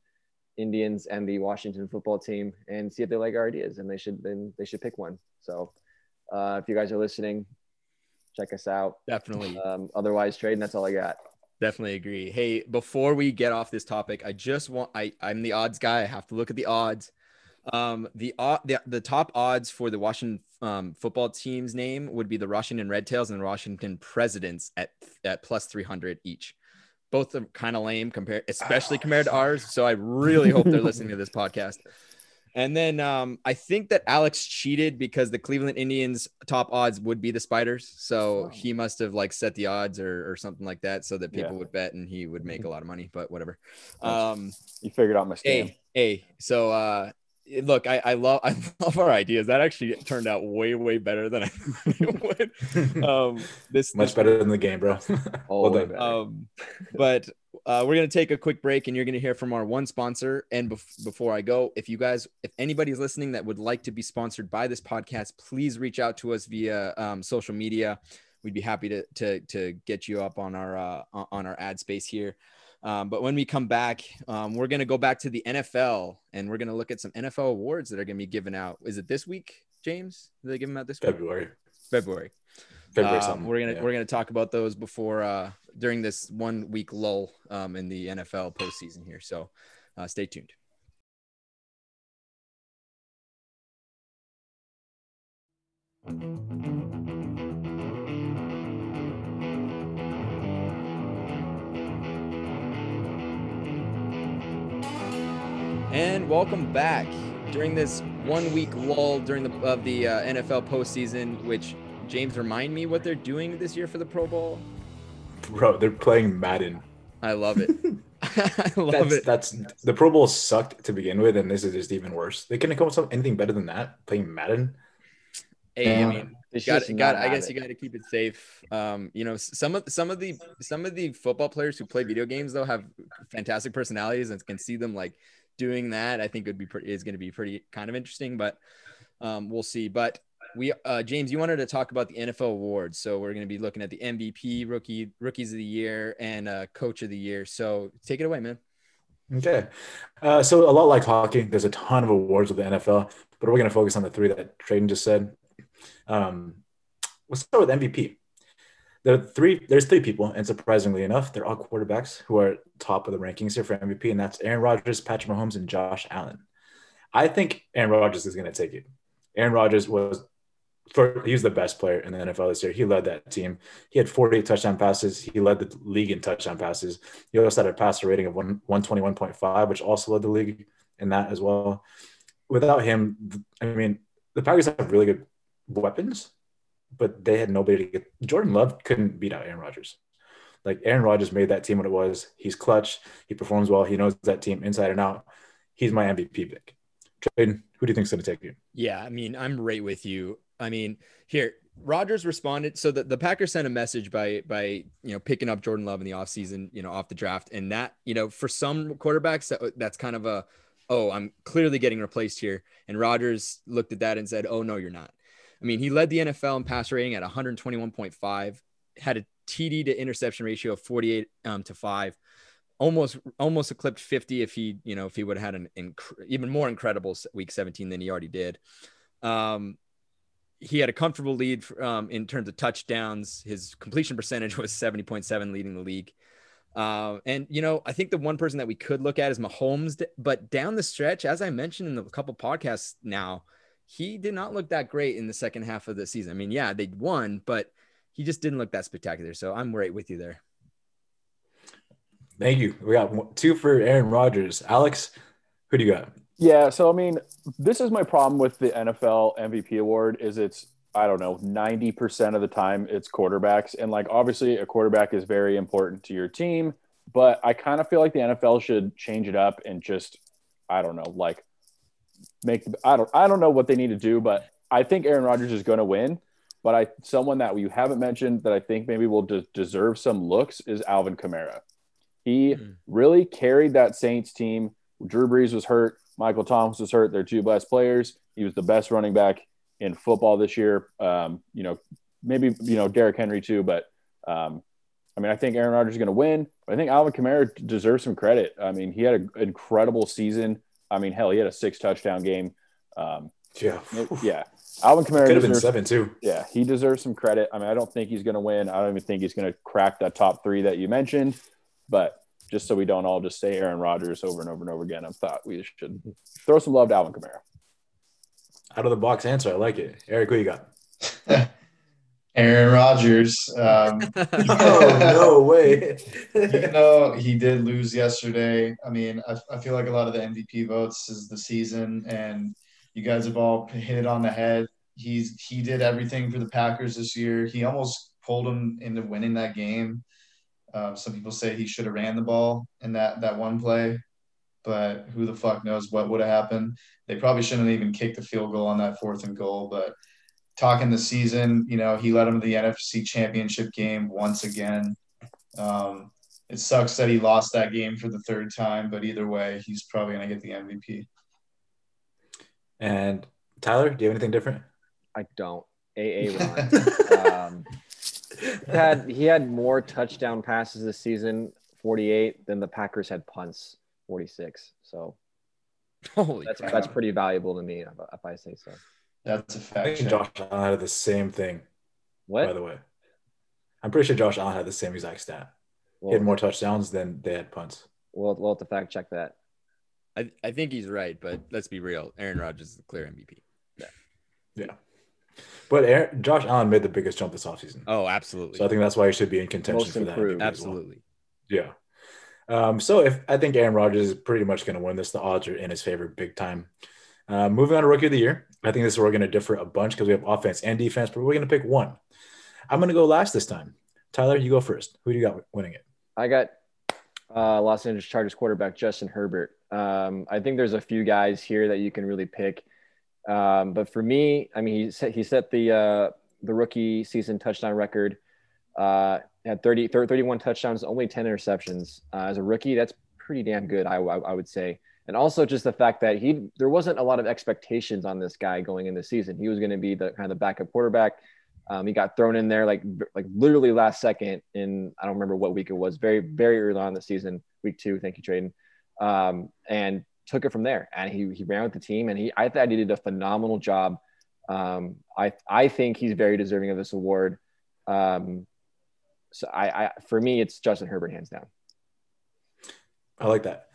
Indians and the Washington football team and see if they like our ideas, and they should then they should pick one. So, uh, if you guys are listening, check us out. definitely, Um, otherwise, trading. That's all I got. definitely agree. Hey, before we get off this topic, I just want I I'm the odds guy. I have to look at the odds. Um, the o- the, the top odds for the Washington um, football team's name would be the Washington Red Tails and the Washington Presidents at at plus 300 each. Both are kind of lame compared, especially compared to ours. So I really hope they're listening to this (laughs) podcast. And then um, I think that Alex cheated because the Cleveland Indians top odds would be the Spiders. So he must have like set the odds or, or something like that so that people Yeah. would bet and he would make a lot of money, but whatever. Um, You figured out my scam. Hey, hey. So, uh, look, I, I love, (laughs) I love our ideas. That actually turned out way, way better than I (laughs) thought it would. (laughs) Um, this Much better than the game, bro. Well done. um, but uh, we're gonna take a quick break, and you're gonna hear from our one sponsor. And bef- before I go, if you guys, if anybody's listening that would like to be sponsored by this podcast, please reach out to us via um, social media. We'd be happy to to to get you up on our uh, on our ad space here. Um, but when we come back, um, we're gonna go back to the NFL, and we're gonna look at some NFL awards that are gonna be given out. Is it this week, James? Did they give them out this week? February. February. February Um, we're gonna Yeah. we're gonna talk about those before uh, during this one week lull um, in the NFL postseason here. So uh, stay tuned. And welcome back during this one week lull during the of the uh, NFL postseason. Which James, remind me what they're doing this year for the Pro Bowl. Bro, they're playing Madden. I love it. (laughs) (laughs) I love That's, it. that's the Pro Bowl sucked to begin with, and this is just even worse. They couldn't come up with anything better than that. Playing Madden. Hey, I mean, They got got. I guess it. you got to keep it safe. Um, you know, some of some of the some of the football players who play video games though have fantastic personalities and can see them like doing that. I think would be pretty is going to be pretty kind of interesting, but um, we'll see. But we, uh, James, you wanted to talk about the NFL awards, so we're going to be looking at the MVP, rookie, rookies of the year, and uh, coach of the year. So take it away, man. Okay. Uh, so a lot like hockey, there's a ton of awards with the NFL, but we're going to focus on the three that Traden just said. Um, let's start with MVP. There are three. There's three people, and surprisingly enough, they're all quarterbacks who are top of the rankings here for MVP, and that's Aaron Rodgers, Patrick Mahomes, and Josh Allen. I think Aaron Rodgers is going to take it. Aaron Rodgers was for he was the best player in the NFL this year. He led that team. He had 48 touchdown passes. He led the league in touchdown passes. He also had a passer rating of one, 121.5, which also led the league in that as well. Without him, I mean, the Packers have really good weapons, but they had nobody to get. Jordan Love couldn't beat out Aaron Rodgers. Like Aaron Rodgers made that team what it was. He's clutch. He performs well. He knows that team inside and out. He's my MVP pick. Traden, who do you think's going to take you? Yeah, I mean, I'm right with you. I mean, here, Rodgers responded. So the, the Packers sent a message by by you know picking up Jordan Love in the offseason, you know, off the draft. And that, you know, for some quarterbacks, that, that's kind of a oh, I'm clearly getting replaced here. And Rodgers looked at that and said, Oh, no, you're not. I mean, he led the NFL in pass rating at 121.5, had a TD to interception ratio of 48 um, to 5 almost almost eclipsed 50 if he you know if he would have had an inc- even more incredible week 17 than he already did. Um he had a comfortable lead for, um, in terms of touchdowns. His completion percentage was 70.7 leading the league. Uh, and you know i think the one person that we could look at is mahomes but down the stretch as i mentioned in a couple podcasts now he did not look that great in the second half of the season i mean yeah they won but he just didn't look that spectacular so i'm right with you there Thank you. We got two for Aaron Rodgers. Alex, who do you got? Yeah, so I mean, this is my problem with the NFL MVP award is it's I don't know, 90% of the time it's quarterbacks and like obviously a quarterback is very important to your team, but I kind of feel like the NFL should change it up and just I don't know, like make I don't I don't know what they need to do, but I think Aaron Rodgers is going to win, but I someone that you haven't mentioned that I think maybe will de- deserve some looks is Alvin Kamara. He Mm. really carried that Saints team. Drew Brees was hurt. Michael Thomas was hurt. They're two best players. He was the best running back in football this year. Um, you know, maybe you know Derrick Henry too, but um, I mean, I think Aaron Rodgers is going to win. But I think Alvin Kamara deserves some credit. I mean, he had an incredible season. I mean, hell, he had a six touchdown game. Um, Yeah. yeah, Alvin Kamara Could have been seven too. yeah, he deserves some credit. I mean, I don't think he's going to win. I don't even think he's going to crack that top three that you mentioned. But just so we don't all just say Aaron Rodgers over and over and over again, I thought we should throw some love to Alvin Kamara. Out of the box answer. I like it. Eric, who you got? (laughs) Aaron Rodgers. Um, (laughs) (laughs) (laughs) oh, no way. even though he did lose yesterday, I mean, I, I feel like a lot of the MVP votes is the season, and you guys have all hit it on the head. He's he did everything for the Packers this year. He almost pulled them into winning that game. Uh, some people say he should have ran the ball in that that one play, but who the fuck knows what would have happened? They probably shouldn't have even kicked the field goal on that fourth and goal, but talking the season, you know, he led them to the NFC Championship game once again. Um, it sucks that he lost that game for the third time, but either way, he's probably going to get the MVP. and Tyler, do you have anything different? I don't. AA (laughs) Ron. um, he had he had more touchdown passes this season, 48, than the Packers had punts, 46. So holy that's crap. that's pretty valuable to me if, if I say so. That's a I fact. think. Josh Allen had the same thing, by the way. I'm pretty sure Josh Allen had the same exact stat. He had more touchdowns than they had punts. we'll, we'll have to fact check that. I, I think he's right, but let's be real. Aaron Rodgers is the clear MVP. Yeah. Yeah. But Aaron, Josh Allen made the biggest jump this offseason. Oh, absolutely. So I think that's why he should be in contention Most for that. improved. MVP as well. absolutely. Yeah. Um, so if I think Aaron Rodgers is pretty much going to win this, the odds are in his favor big time. Uh, moving on to rookie of the year, I think this is where we're going to differ a bunch because we have offense and defense, but we're going to pick one. I'm going to go last this time. Tyler, you go first. Who do you got winning it? I got Uh, Los Angeles Chargers quarterback Justin Herbert. Um, I think there's a few guys here that you can really pick, um, but for me, I mean, he set he set the uh, the rookie season touchdown record. Uh, had 30, 31 touchdowns, only 10 interceptions uh, as a rookie. That's pretty damn good, I, I, I would say. And also just the fact that he there wasn't a lot of expectations on this guy going in the season. He was going to be the kind of the backup quarterback. Um, he got thrown in there like like literally last second in I don't remember what week it was. Very very early on the season, week two. Thank you, Traden. Um, and took it from there. And he he ran with the team, and he I thought he did a phenomenal job. Um, I I think he's very deserving of this award. Um, so I, I for me, it's Justin Herbert hands down. I like that,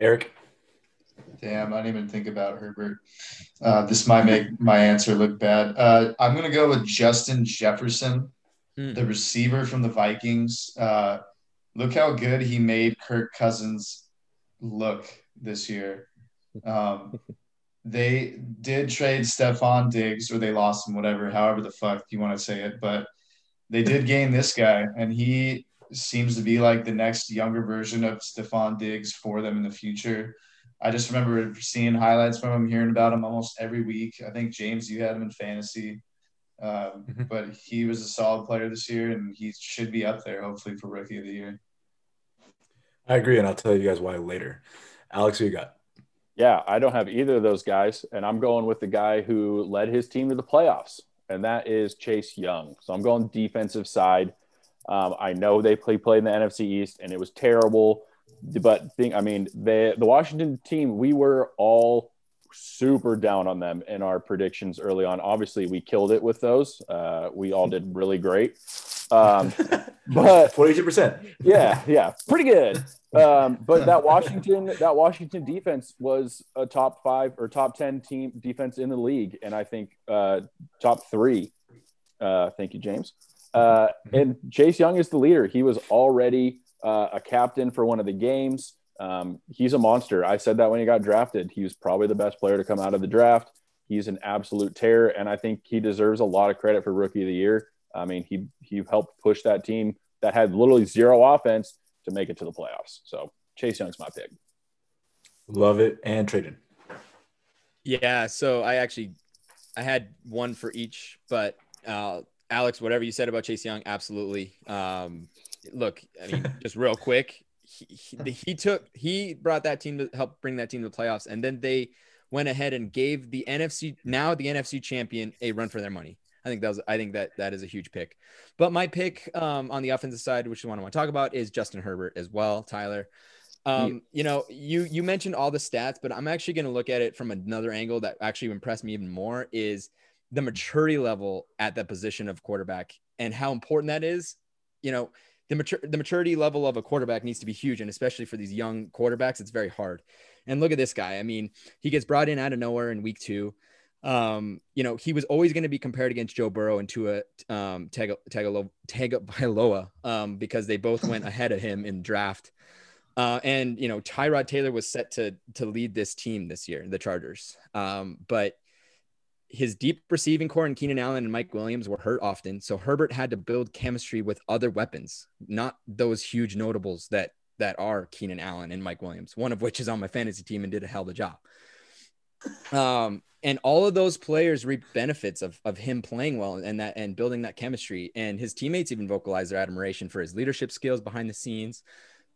Eric. Damn, I didn't even think about Herbert. Uh, this might make my answer look bad. Uh, I'm going to go with Justin Jefferson, Hmm. the receiver from the Vikings. Uh, look how good he made Kirk Cousins look this year. Um, (laughs) they did trade Stefon Diggs, or they lost him, whatever, however the fuck you want to say it. But they did gain this guy, and he seems to be like the next younger version of Stefon Diggs for them in the future. I just remember seeing highlights from him, hearing about him almost every week. I think James, you had him in fantasy, um, Mhm. but he was a solid player this year, and he should be up there hopefully for rookie of the year. I agree, and I'll tell you guys why later. Alex, who you got? Yeah, I don't have either of those guys, and I'm going with the guy who led his team to the playoffs, and that is Chase Young. So I'm going defensive side. Um, I know they play played in the NFC East, and it was terrible. But think, I mean, the the Washington team, we were all super down on them in our predictions early on. Obviously, we killed it with those. Uh, we all did really great. Um, (laughs) but Forty-two percent. yeah, yeah, pretty good. Um, (laughs) but that Washington, that Washington defense was a top five or top ten team defense in the league, and I think uh, top three. Uh, thank you, James. Uh, and Chase Young is the leader. He was already uh, a captain for one of the games. Um, he's a monster. I said that when he got drafted. He was probably the best player to come out of the draft. He's an absolute terror, and I think he deserves a lot of credit for Rookie of the Year. I mean, he he helped push that team that had literally zero offense to make it to the playoffs. So Chase Young's my pick. Love it and traded. Yeah, so I actually I had one for each, but uh, Alex, whatever you said about Chase Young, absolutely. Um, look, I mean, (laughs) just real quick, he, he, he took he brought that team to help bring that team to the playoffs, and then they went ahead and gave the NFC now the NFC champion a run for their money. I think that was I think that that is a huge pick. But my pick um, on the offensive side, which is one I want to talk about, is Justin Herbert as well. Tyler, um, you know, you you mentioned all the stats, but I'm actually going to look at it from another angle that actually impressed me even more is the maturity level at that position of quarterback and how important that is. You know, the mature the maturity level of a quarterback needs to be huge, and especially for these young quarterbacks, it's very hard. And look at this guy. I mean, he gets brought in out of nowhere in week two. Um, you know, he was always going to be compared against Joe Burrow and Tua um, Tago, Tagalo, Tagovailoa um, because they both went ahead of him in draft. Uh, and you know, Tyrod Taylor was set to to lead this team this year, the Chargers. Um, but his deep receiving corps and Keenan Allen and Mike Williams were hurt often, so Herbert had to build chemistry with other weapons, not those huge notables that that are Keenan Allen and Mike Williams. One of which is on my fantasy team and did a hell of a job. Um, and all of those players reap benefits of, of him playing well and that and building that chemistry. And his teammates even vocalized their admiration for his leadership skills behind the scenes,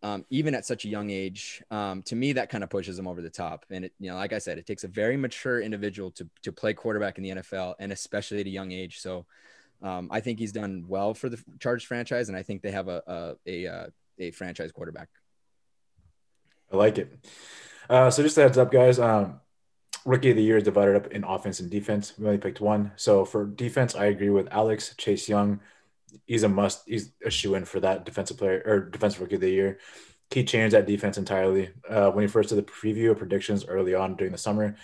um, even at such a young age. Um, to me, that kind of pushes him over the top. And it, you know, like I said, it takes a very mature individual to to play quarterback in the NFL, and especially at a young age. So, um, I think he's done well for the Chargers franchise, and I think they have a a a, uh, a franchise quarterback. I like it. Uh, so just a heads up, guys. Um, rookie of the year is divided up in offense and defense. We only picked one. So for defense, I agree with Alex Chase Young. He's a must. He's a shoe in for that defensive player or defensive rookie of the year. He changed that defense entirely. Uh, when he first did the preview of predictions early on during the summer,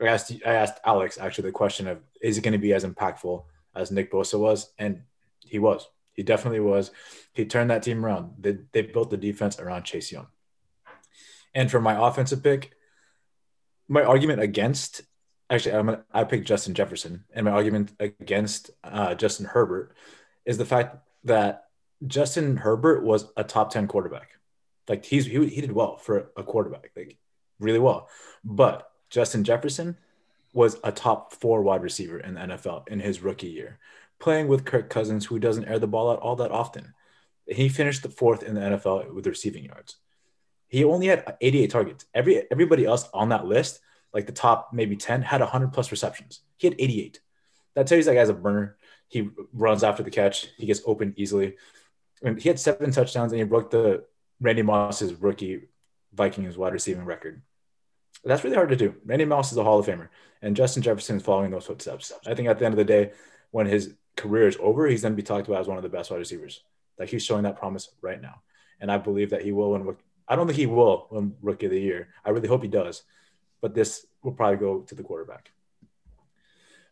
I asked I asked Alex actually the question of is he going to be as impactful as Nick Bosa was, and he was. He definitely was. He turned that team around. They, they built the defense around Chase Young. And for my offensive pick, my argument against actually I'm gonna, I picked Justin Jefferson, and my argument against uh, Justin Herbert is the fact that Justin Herbert was a top ten quarterback. Like he's he, he did well for a quarterback, like really well. But Justin Jefferson was a top four wide receiver in the NFL in his rookie year, playing with Kirk Cousins, who doesn't air the ball out all that often. He finished the fourth in the NFL with receiving yards. He only had 88 targets. Every everybody else on that list, like the top maybe 10, had 100 plus receptions. He had 88. That tells you that guy's a burner. He runs after the catch. He gets open easily. And he had seven touchdowns and he broke the Randy Moss's rookie Vikings wide receiving record. That's really hard to do. Randy Moss is a Hall of Famer, and Justin Jefferson is following those footsteps. I think at the end of the day, when his career is over, he's going to be talked about as one of the best wide receivers. Like he's showing that promise right now, and I believe that he will win. I don't think he will win Rookie of the Year. I really hope he does, but this will probably go to the quarterback.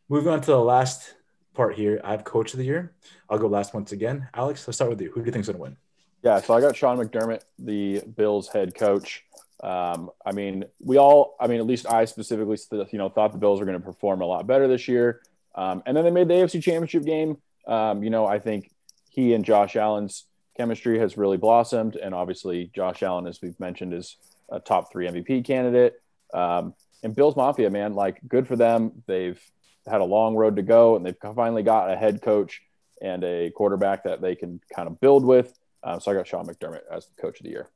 Moving on to the last part here, I have Coach of the Year. I'll go last once again. Alex, let's start with you. Who do you think is going to win? Yeah, so I got Sean McDermott, the Bills head coach. Um, I mean, we all, I mean, at least I specifically, you know, thought the Bills were going to perform a lot better this year. Um, and then they made the AFC Championship game. Um, you know, I think he and Josh Allen's chemistry has really blossomed, and obviously Josh Allen, as we've mentioned, is a top three MVP candidate. Um, and Bills Mafia, man, like good for them. They've had a long road to go, and they've finally got a head coach and a quarterback that they can kind of build with. Um, so I got Sean McDermott as the coach of the year.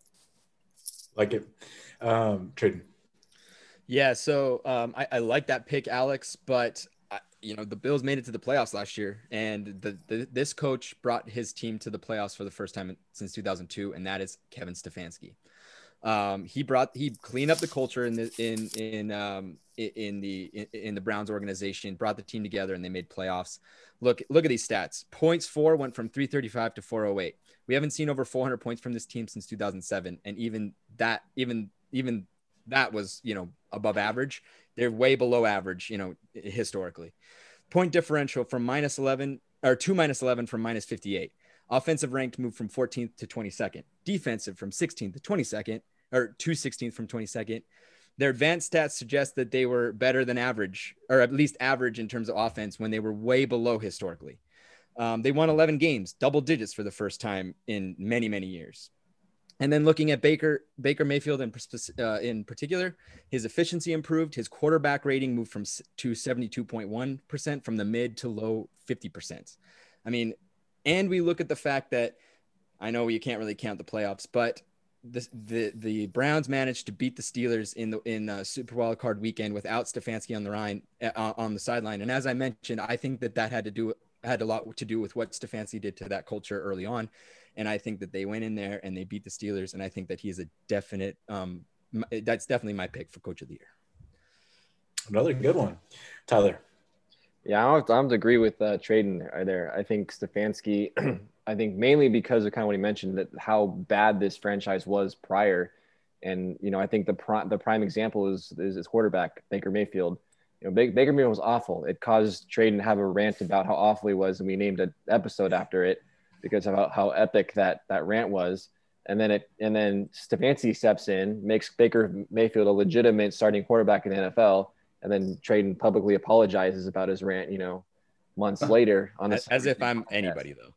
Like it. Um, Trayden. Yeah, so um, I, I like that pick, Alex, but I, you know the Bills made it to the playoffs last year, and the, the this coach brought his team to the playoffs for the first time since 2002, and that is Kevin Stefanski. Um, he brought he cleaned up the culture in the in in um, in the in, the Browns organization, brought the team together, and they made playoffs. Look look at these stats. Points for went from 335 to 408. We haven't seen over 400 points from this team since 2007, and even that, even even that was you know above average. They're way below average, you know, historically. Point differential from minus 11 or two minus 11 from minus 58. Offensive ranked moved from 14th to 22nd. Defensive from 16th to 22nd, or to 16th from 22nd. Their advanced stats suggest that they were better than average, or at least average in terms of offense when they were way below historically. Um, they won 11 games, double digits for the first time in many, many years. And then looking at Baker Baker Mayfield in, uh, in particular, his efficiency improved. His quarterback rating moved from to 72.1 percent from the mid to low 50 percent. I mean, and we look at the fact that I know you can't really count the playoffs, but the the the Browns managed to beat the Steelers in the in uh, Super Wild Card weekend without Stefanski on the line uh, on the sideline. And as I mentioned, I think that that had to do had a lot to do with what Stefanski did to that culture early on. And I think that they went in there and they beat the Steelers. And I think that he's a definite, um, that's definitely my pick for coach of the year. Another good one. Tyler. Yeah, I'm to agree with uh, Trayden there. I think Stefanski, (clears throat) I think mainly because of kind of what he mentioned that how bad this franchise was prior. And, you know, I think the, prime the prime example is, is his quarterback, Baker Mayfield you know, Baker Mayfield was awful. It caused Trayden to have a rant about how awful he was, and we named an episode after it because of how, how epic that that rant was. And then it and then Stefanski steps in, makes Baker Mayfield a legitimate starting quarterback in the NFL, and then Trayden publicly apologizes about his rant. You know, months (laughs) later on as, as if I'm anybody though.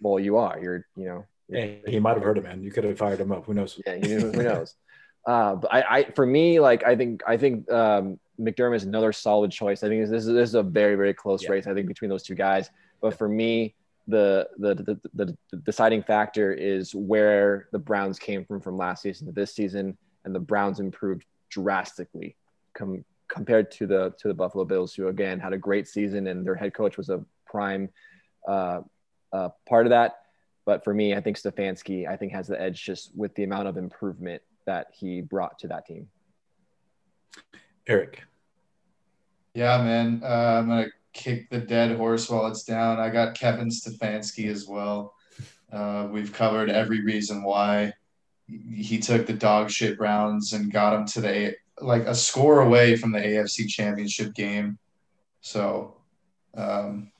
Well, you are. You're. You know. You're, he might have heard it, man. You could have fired him up. Who knows? Yeah, you know, who knows. (laughs) Uh, but I, I, for me, like I think, I think um, McDermott is another solid choice. I think this is this is a very very close yeah. race. I think between those two guys. But for me, the, the the, the the deciding factor is where the Browns came from from last season to this season, and the Browns improved drastically com- compared to the to the Buffalo Bills, who again had a great season and their head coach was a prime uh, uh, part of that. But for me, I think Stefanski, I think has the edge just with the amount of improvement that he brought to that team. Eric. Yeah, man. Uh, I'm gonna kick the dead horse while it's down. I got Kevin Stefanski as well. Uh, we've covered every reason why he took the dog shit Browns and got him to the like a score away from the AFC Championship game. So, um,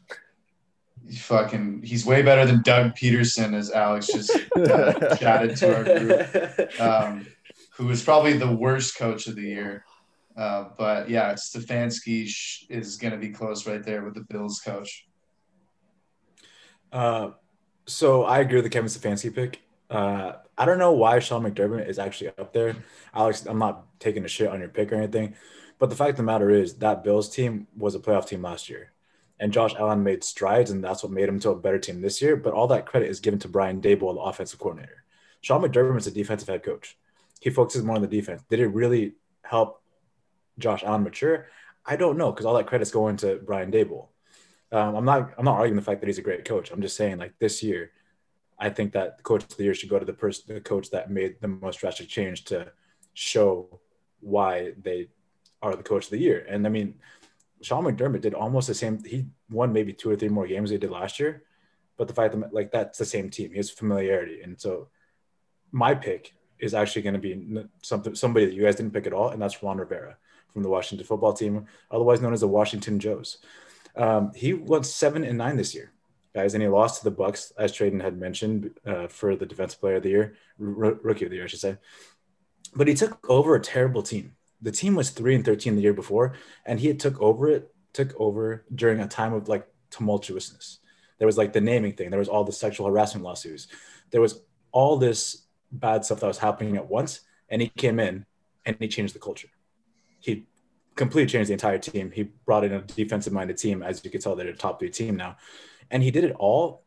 he fucking he's way better than Doug Pederson, as Alex just uh, (laughs) chatted to our group, (laughs) um, who was probably the worst coach of the year. Uh, but yeah, Stefanski is going to be close right there with the Bills coach. Uh, so I agree with the Kevin Stefanski pick. Uh, I don't know why Sean McDermott is actually up there. Alex, I'm not taking a shit on your pick or anything, but the fact of the matter is that Bills team was a playoff team last year. And Josh Allen made strides, and that's what made him to a better team this year. But all that credit is given to Brian Daboll, the offensive coordinator. Sean McDermott is a defensive head coach. He focuses more on the defense. Did it really help Josh Allen mature? I don't know because all that credit's going to Brian Daboll. Um, I'm not. I'm not arguing the fact that he's a great coach. I'm just saying, like this year, I think that coach of the year should go to the person, the coach that made the most drastic change to show why they are the coach of the year. And I mean, Sean McDermott did almost the same. He won maybe two or three more games he did last year, but the fact that like that's the same team. He has familiarity, and so my pick is actually going to be something somebody that you guys didn't pick at all, and that's Ron Rivera from the Washington football team, otherwise known as the Washington Joes. Um, he went seven and nine this year, guys, and he lost to the Bucs, as Traden had mentioned, uh, for the Defensive Player of the Year, r- Rookie of the Year, I should say. But he took over a terrible team the team was three and thirteen the year before, and he took over it, took over during a time of like tumultuousness. There was like the naming thing. There was all the sexual harassment lawsuits. There was all this bad stuff that was happening at once, and he came in and he changed the culture. He completely changed the entire team. He brought in a defensive-minded team, as you can tell, they're a top three team now, and he did it all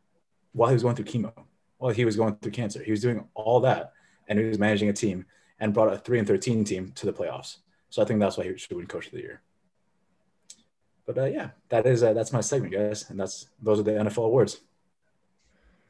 while he was going through chemo, while he was going through cancer. He was doing all that, and he was managing a team and brought a three and thirteen team to the playoffs. So I think that's why he should win Coach of the Year. But uh, yeah, that is uh, that's my segment, guys, and that's those are the NFL awards.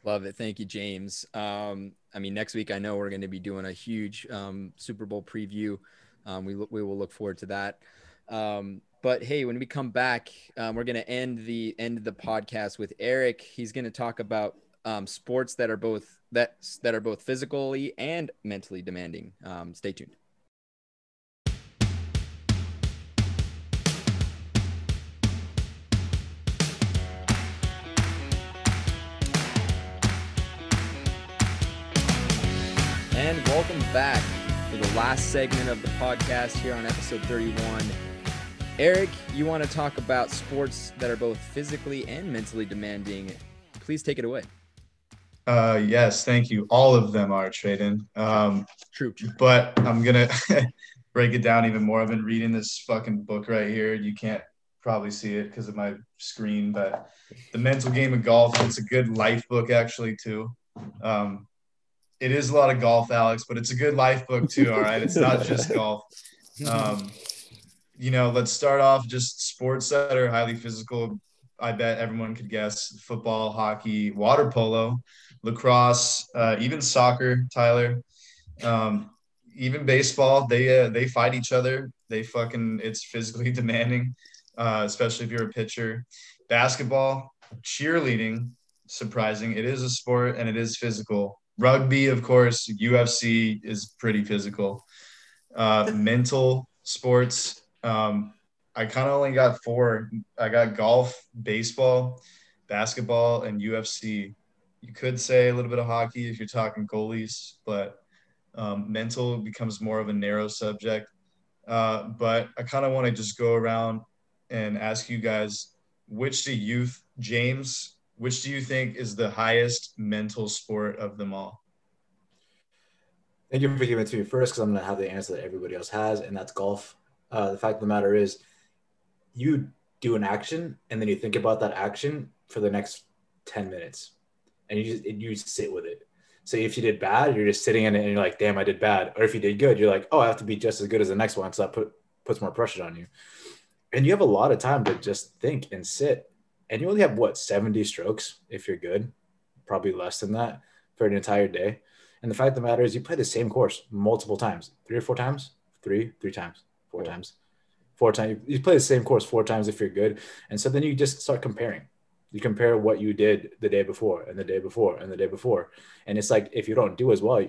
Love it. Thank you, James. Um, I mean, next week I know we're going to be doing a huge um, Super Bowl preview. Um, we we will look forward to that. Um, but hey, when we come back, um, we're going to end the end of the podcast with Eric. He's going to talk about um, sports that are both that that are both physically and mentally demanding. stay tuned. Back for the last segment of the podcast here on episode 31. Eric, you want to talk about sports that are both physically and mentally demanding. Please take it away. Uh, yes, thank you. All of them are Traden. Um, true, true. But I'm gonna (laughs) break it down even more. I've been reading this fucking book right here. You can't probably see it because of my screen, but the mental game of golf. It's a good life book actually too. Um, it is a lot of golf, Alex, but it's a good life book too. All right, it's not just (laughs) golf. Um, you know, let's start off just sports that are highly physical. I bet everyone could guess football, hockey, water polo, lacrosse, uh, even soccer. Tyler, um, even baseball. They uh, they fight each other. They fucking it's physically (laughs) demanding, uh, especially if you're a pitcher. Basketball, cheerleading. Surprising, it is a sport and it is physical rugby, of course, UFC is pretty physical. Uh, mental sports, um, I kind of only got four. I got golf, baseball, basketball, and UFC. You could say a little bit of hockey if you're talking goalies, but um, mental becomes more of a narrow subject. Uh, but I kind of want to just go around and ask you guys which do you, James, which do you think is the highest mental sport of them all? Thank you for giving it to me first because I'm going to have the answer that everybody else has, and that's golf. Uh, the fact of the matter is, you do an action and then you think about that action for the next 10 minutes and you just you sit with it. So if you did bad, you're just sitting in it and you're like, damn, I did bad. Or if you did good, you're like, oh, I have to be just as good as the next one. So that put, puts more pressure on you. And you have a lot of time to just think and sit and you only have what 70 strokes if you're good, probably less than that for an entire day. And the fact of the matter is, you play the same course multiple times, three or four times, three, three times, four yeah. times, four times. You play the same course four times if you're good, and so then you just start comparing. You compare what you did the day before, and the day before, and the day before, and it's like if you don't do as well,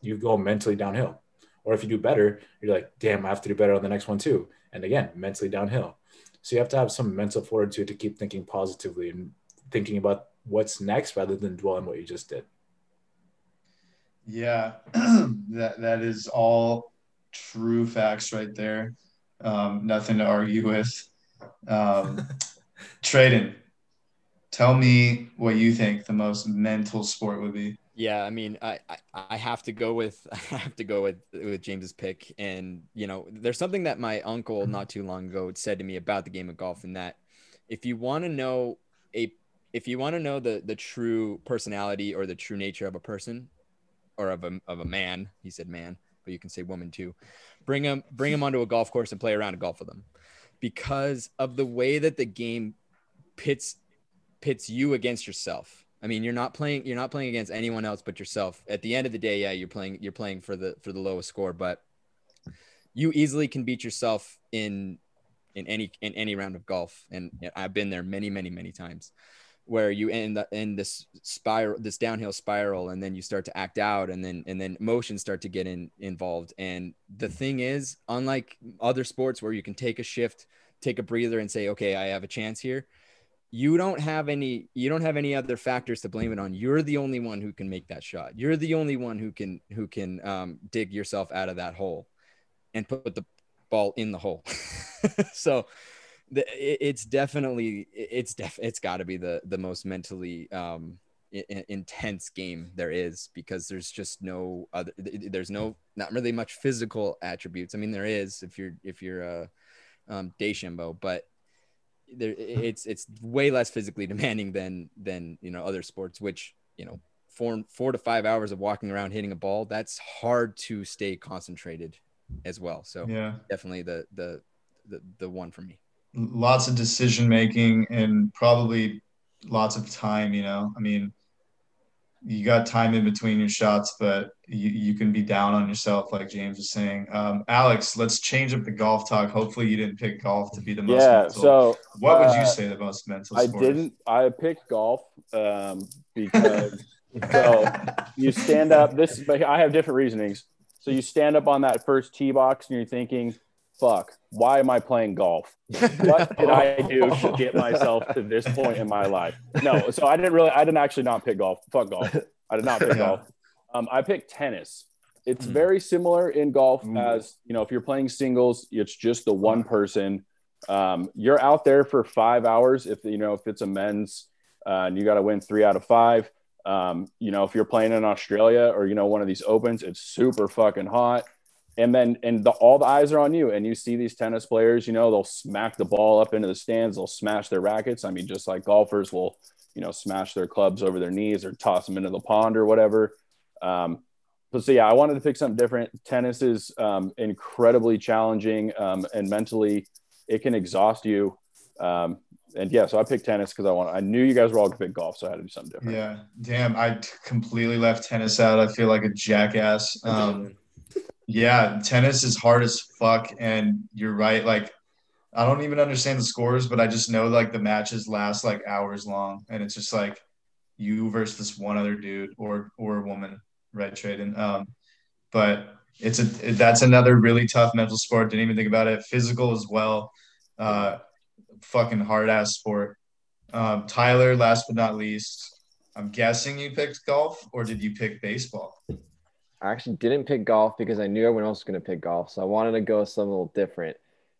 you go mentally downhill. Or if you do better, you're like, damn, I have to do better on the next one too. And again, mentally downhill. So you have to have some mental fortitude to keep thinking positively and thinking about what's next rather than dwell on what you just did. Yeah, (clears throat) that that is all true facts right there. Um, nothing to argue with. Um, (laughs) Traden, tell me what you think the most mental sport would be. Yeah, I mean, I, I, I have to go with (laughs) I have to go with with James's pick, and you know, there's something that my uncle mm-hmm. not too long ago said to me about the game of golf, and that if you want to know a if you want to know the the true personality or the true nature of a person or of a of a man, he said man, but you can say woman too. Bring him bring him onto a golf course and play around a golf with them, because of the way that the game pits pits you against yourself. I mean, you're not playing you're not playing against anyone else but yourself. At the end of the day, yeah, you're playing you're playing for the for the lowest score, but you easily can beat yourself in in any in any round of golf and I've been there many many many times where you end up in this spiral this downhill spiral and then you start to act out and then and then emotions start to get in involved and the thing is unlike other sports where you can take a shift take a breather and say okay i have a chance here you don't have any you don't have any other factors to blame it on. You're the only one who can make that shot. You're the only one who can who can um, dig yourself out of that hole and put the ball in the hole. (laughs) So the, it's definitely it's def it's got to be the the most mentally um I- intense game there is because there's just no other there's no not really much physical attributes. I mean there is if you're if you're a um DeChambeau, but there it's it's way less physically (laughs) demanding than than you know other sports which you know four four to five hours of walking around hitting a ball that's hard to stay concentrated as well so Yeah. definitely the the the, the one for me Lots of decision making and probably lots of time, you know. I mean, you got time in between your shots, but you, you can be down on yourself, like James was saying. Um, Alex, let's change up the golf talk. Hopefully, you didn't pick golf to be the most Yeah. mental. So what would uh, you say the most mental I sport didn't. I picked golf um, because so you stand up. This, but I have different reasonings. So you stand up on that first tee box and you're thinking, "Fuck, why am I playing golf? What (laughs) did I do to get myself to this point in my life?" No, so I didn't really. I didn't actually not pick golf. Fuck golf. I did not pick golf. Um, I picked tennis. It's Hmm. very similar in golf Ooh. as you know if you're playing singles, it's just the one person. Um, you're out there for five hours. If you know if it's a men's, uh, and you got to win three out of five. Um, you know if you're playing in Australia or you know one of these opens, it's super fucking hot. And then and the, all the eyes are on you, and you see these tennis players. You know they'll smack the ball up into the stands. They'll smash their rackets. I mean, just like golfers will, you know, smash their clubs over their knees or toss them into the pond or whatever. Um, but so yeah, I wanted to pick something different. Tennis is um, incredibly challenging um, and mentally, it can exhaust you. Um, and yeah, so I picked tennis because I want. I knew you guys were all gonna pick golf, so I had to do something different. Yeah, damn, I completely left tennis out. I feel like a jackass. Um, yeah, tennis is hard as fuck, and you're right. Like, I don't even understand the scores, but I just know like the matches last like hours long, and it's just like you versus this one other dude or or a woman, right, Traden. Um, but it's a that's another really tough mental sport. Didn't even think about it. Physical as well. Uh, fucking hard ass sport. Um, Tyler, last but not least, I'm guessing you picked golf, or did you pick baseball? I actually didn't pick golf because I knew everyone else was going to pick golf. So I wanted to go something a little different.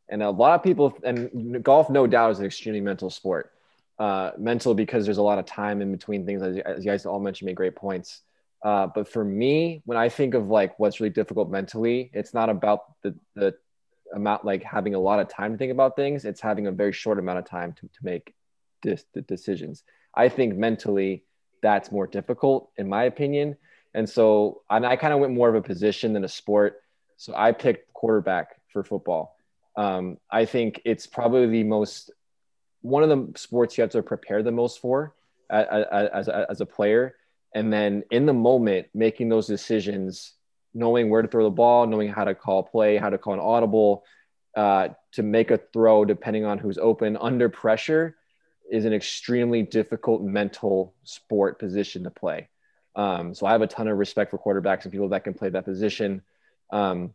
And a lot of people, and golf, no doubt, is an extremely mental sport. Uh, mental because there's a lot of time in between things, as, as you guys all mentioned, made great points. Uh, but for me, when I think of like what's really difficult mentally, it's not about the the amount like having a lot of time to think about things. It's having a very short amount of time to, to make dis- the decisions. I think mentally that's more difficult, in my opinion. And so and I kind of went more of a position than a sport. So I picked quarterback for football. Um, I think it's probably the most one of the sports you have to prepare the most for as, as, as a player. And then in the moment, making those decisions, knowing where to throw the ball, knowing how to call play, how to call an audible, uh, to make a throw depending on who's open under pressure is an extremely difficult mental sport position to play. Um, so I have a ton of respect for quarterbacks and people that can play that position. Um,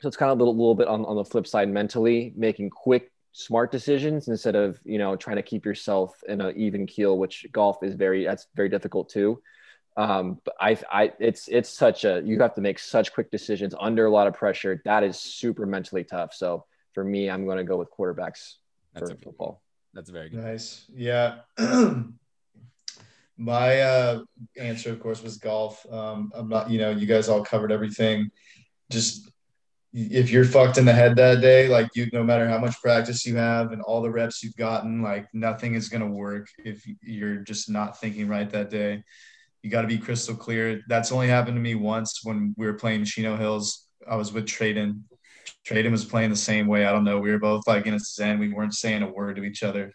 so it's kind of a little, little bit on, on the flip side mentally, making quick, smart decisions instead of you know trying to keep yourself in an even keel, which golf is very that's very difficult too. Um, but I, I, it's it's such a you have to make such quick decisions under a lot of pressure. That is super mentally tough. So for me, I'm going to go with quarterbacks That's for a- football. That's very good. Nice. Yeah. (clears throat) my uh, answer, of course, was golf. Um, I'm not, you know, you guys all covered everything. Just if you're fucked in the head that day, like you, no matter how much practice you have and all the reps you've gotten, like nothing is gonna work if you're just not thinking right that day. You got to be crystal clear. That's only happened to me once when we were playing Chino Hills. I was with Traden. Traden was playing the same way. I don't know. We were both like in a zen. We weren't saying a word to each other.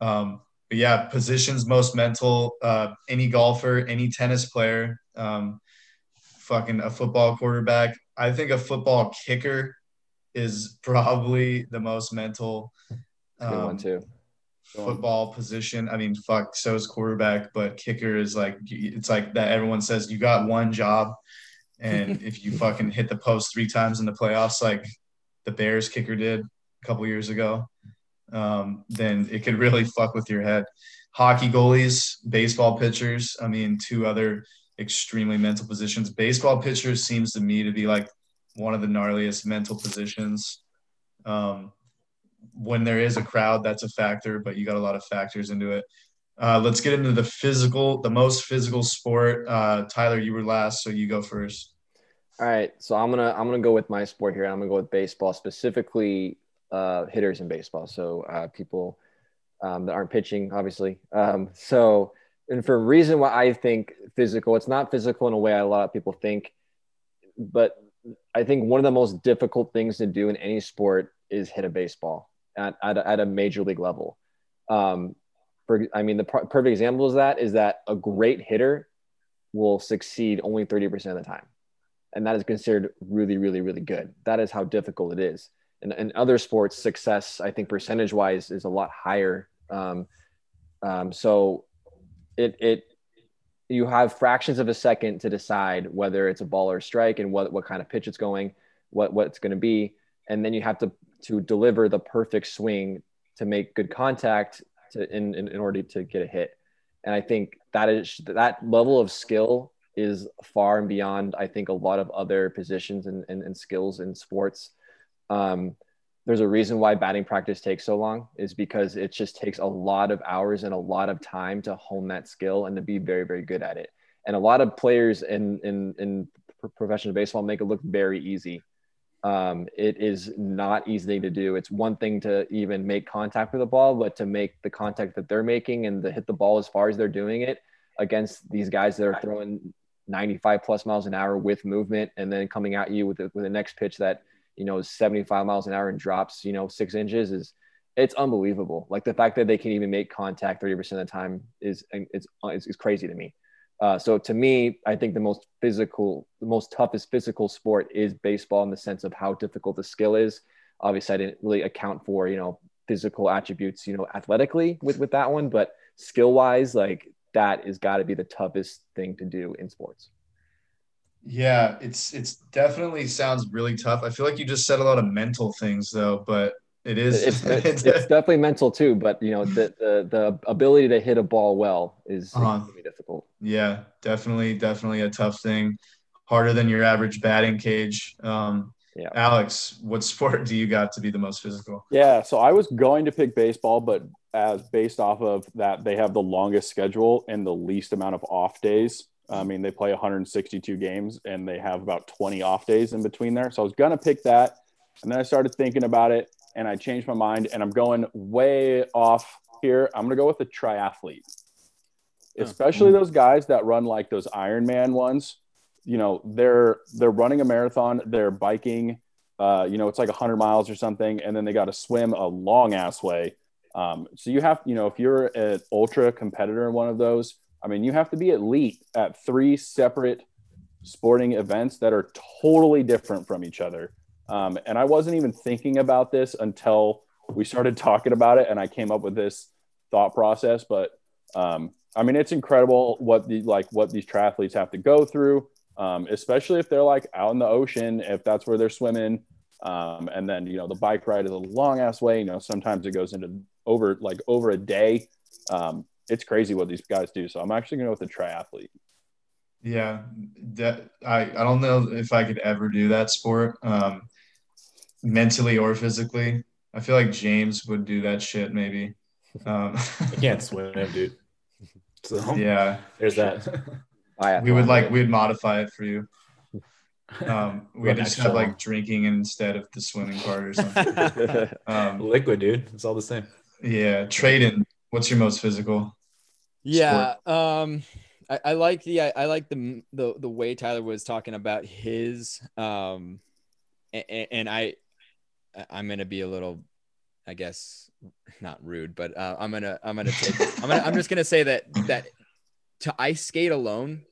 Um, but yeah, positions most mental. Uh, any golfer, any tennis player, um, fucking a football quarterback. I think a football kicker is probably the most mental. Good one Um, too. football position. I mean, fuck, so is quarterback, but kicker is like it's like that. Everyone says you got one job, and (laughs) if you fucking hit the post three times in the playoffs, like the Bears kicker did a couple years ago, um, then it could really fuck with your head. Hockey goalies, baseball pitchers. I mean, two other extremely mental positions. Baseball pitchers seems to me to be like one of the gnarliest mental positions. Um, when there is a crowd, that's a factor, but you got a lot of factors into it. Uh, let's get into the physical, the most physical sport. Uh, Tyler, you were last, so you go first. All right, so I'm gonna I'm gonna go with my sport here. I'm gonna go with baseball, specifically uh, hitters in baseball. So uh, people um, that aren't pitching, obviously. Um, so, and for a reason why I think physical, it's not physical in a way a lot of people think, but I think one of the most difficult things to do in any sport is hit a baseball at, at, a, at a major league level. Um, for, I mean, the per- perfect example of that is that a great hitter will succeed only 30% of the time. And that is considered really, really, really good. That is how difficult it is. And other sports, success, I think percentage wise, is a lot higher. Um, um, so it, it, you have fractions of a second to decide whether it's a ball or a strike and what, what kind of pitch it's going, what, what it's going to be. And then you have to, to deliver the perfect swing to make good contact to, in, in, in order to get a hit. And I think that is that level of skill is far and beyond, I think, a lot of other positions and, and, and skills in sports. Um, there's a reason why batting practice takes so long is because it just takes a lot of hours and a lot of time to hone that skill and to be very, very good at it. And a lot of players in, in, in professional baseball make it look very easy. Um, it is not easy to do. It's one thing to even make contact with the ball, but to make the contact that they're making and to hit the ball as far as they're doing it against these guys that are throwing 95 plus miles an hour with movement and then coming at you with the, with the next pitch that you know, 75 miles an hour and drops, you know, six inches is it's unbelievable. Like the fact that they can even make contact 30% of the time is, it's, it's, it's crazy to me. Uh, so to me, I think the most physical, the most toughest physical sport is baseball in the sense of how difficult the skill is. Obviously I didn't really account for, you know, physical attributes, you know, athletically with, with that one, but skill wise, like that is gotta be the toughest thing to do in sports. Yeah, it's it's definitely sounds really tough. I feel like you just said a lot of mental things though, but it is it's, (laughs) it's, it's definitely mental too. But you know, the the, the ability to hit a ball well is Uh-huh. difficult. yeah, definitely, definitely a tough thing. Harder than your average batting cage. Um, Yeah. Alex, what (laughs) sport do you got to be the most physical? Yeah, so I was going to pick baseball, but as based off of that, they have the longest schedule and the least amount of off days. I mean, they play 162 games and they have about 20 off days in between there. So I was gonna pick that, and then I started thinking about it, and I changed my mind, and I'm going way off here. I'm gonna go with the triathlete, especially those guys that run like those Ironman ones. You know, they're they're running a marathon, they're biking. Uh, you know, it's like 100 miles or something, and then they got to swim a long ass way. Um, so you have, you know, if you're an ultra competitor in one of those, I mean, you have to be elite at three separate sporting events that are totally different from each other. Um, and I wasn't even thinking about this until we started talking about it, and I came up with this thought process. But um, I mean, it's incredible what the like what these triathletes have to go through, um, especially if they're like out in the ocean, if that's where they're swimming. Um, and then you know the bike ride is a long ass way. You know, sometimes it goes into over like over a day. Um, it's crazy what these guys do. So I'm actually going to go with the triathlete. Yeah, that I, I don't know if I could ever do that sport, um, mentally or physically. I feel like James would do that shit maybe. Um, I (laughs) can't swim, dude. (laughs) So Yeah, there's that. We would like we'd modify it for you. (laughs) Um, we'd Run just have long. like drinking instead of the swimming part or something. Um, Liquid, dude. It's all the same. yeah, Traden, what's your most physical? Yeah. Um, I, I like the I, I like the the the way Tyler was talking about his um, and, and I I'm gonna be a little, I guess, not rude, but uh, I'm gonna I'm gonna take I'm gonna I'm just gonna say that that to ice skate alone,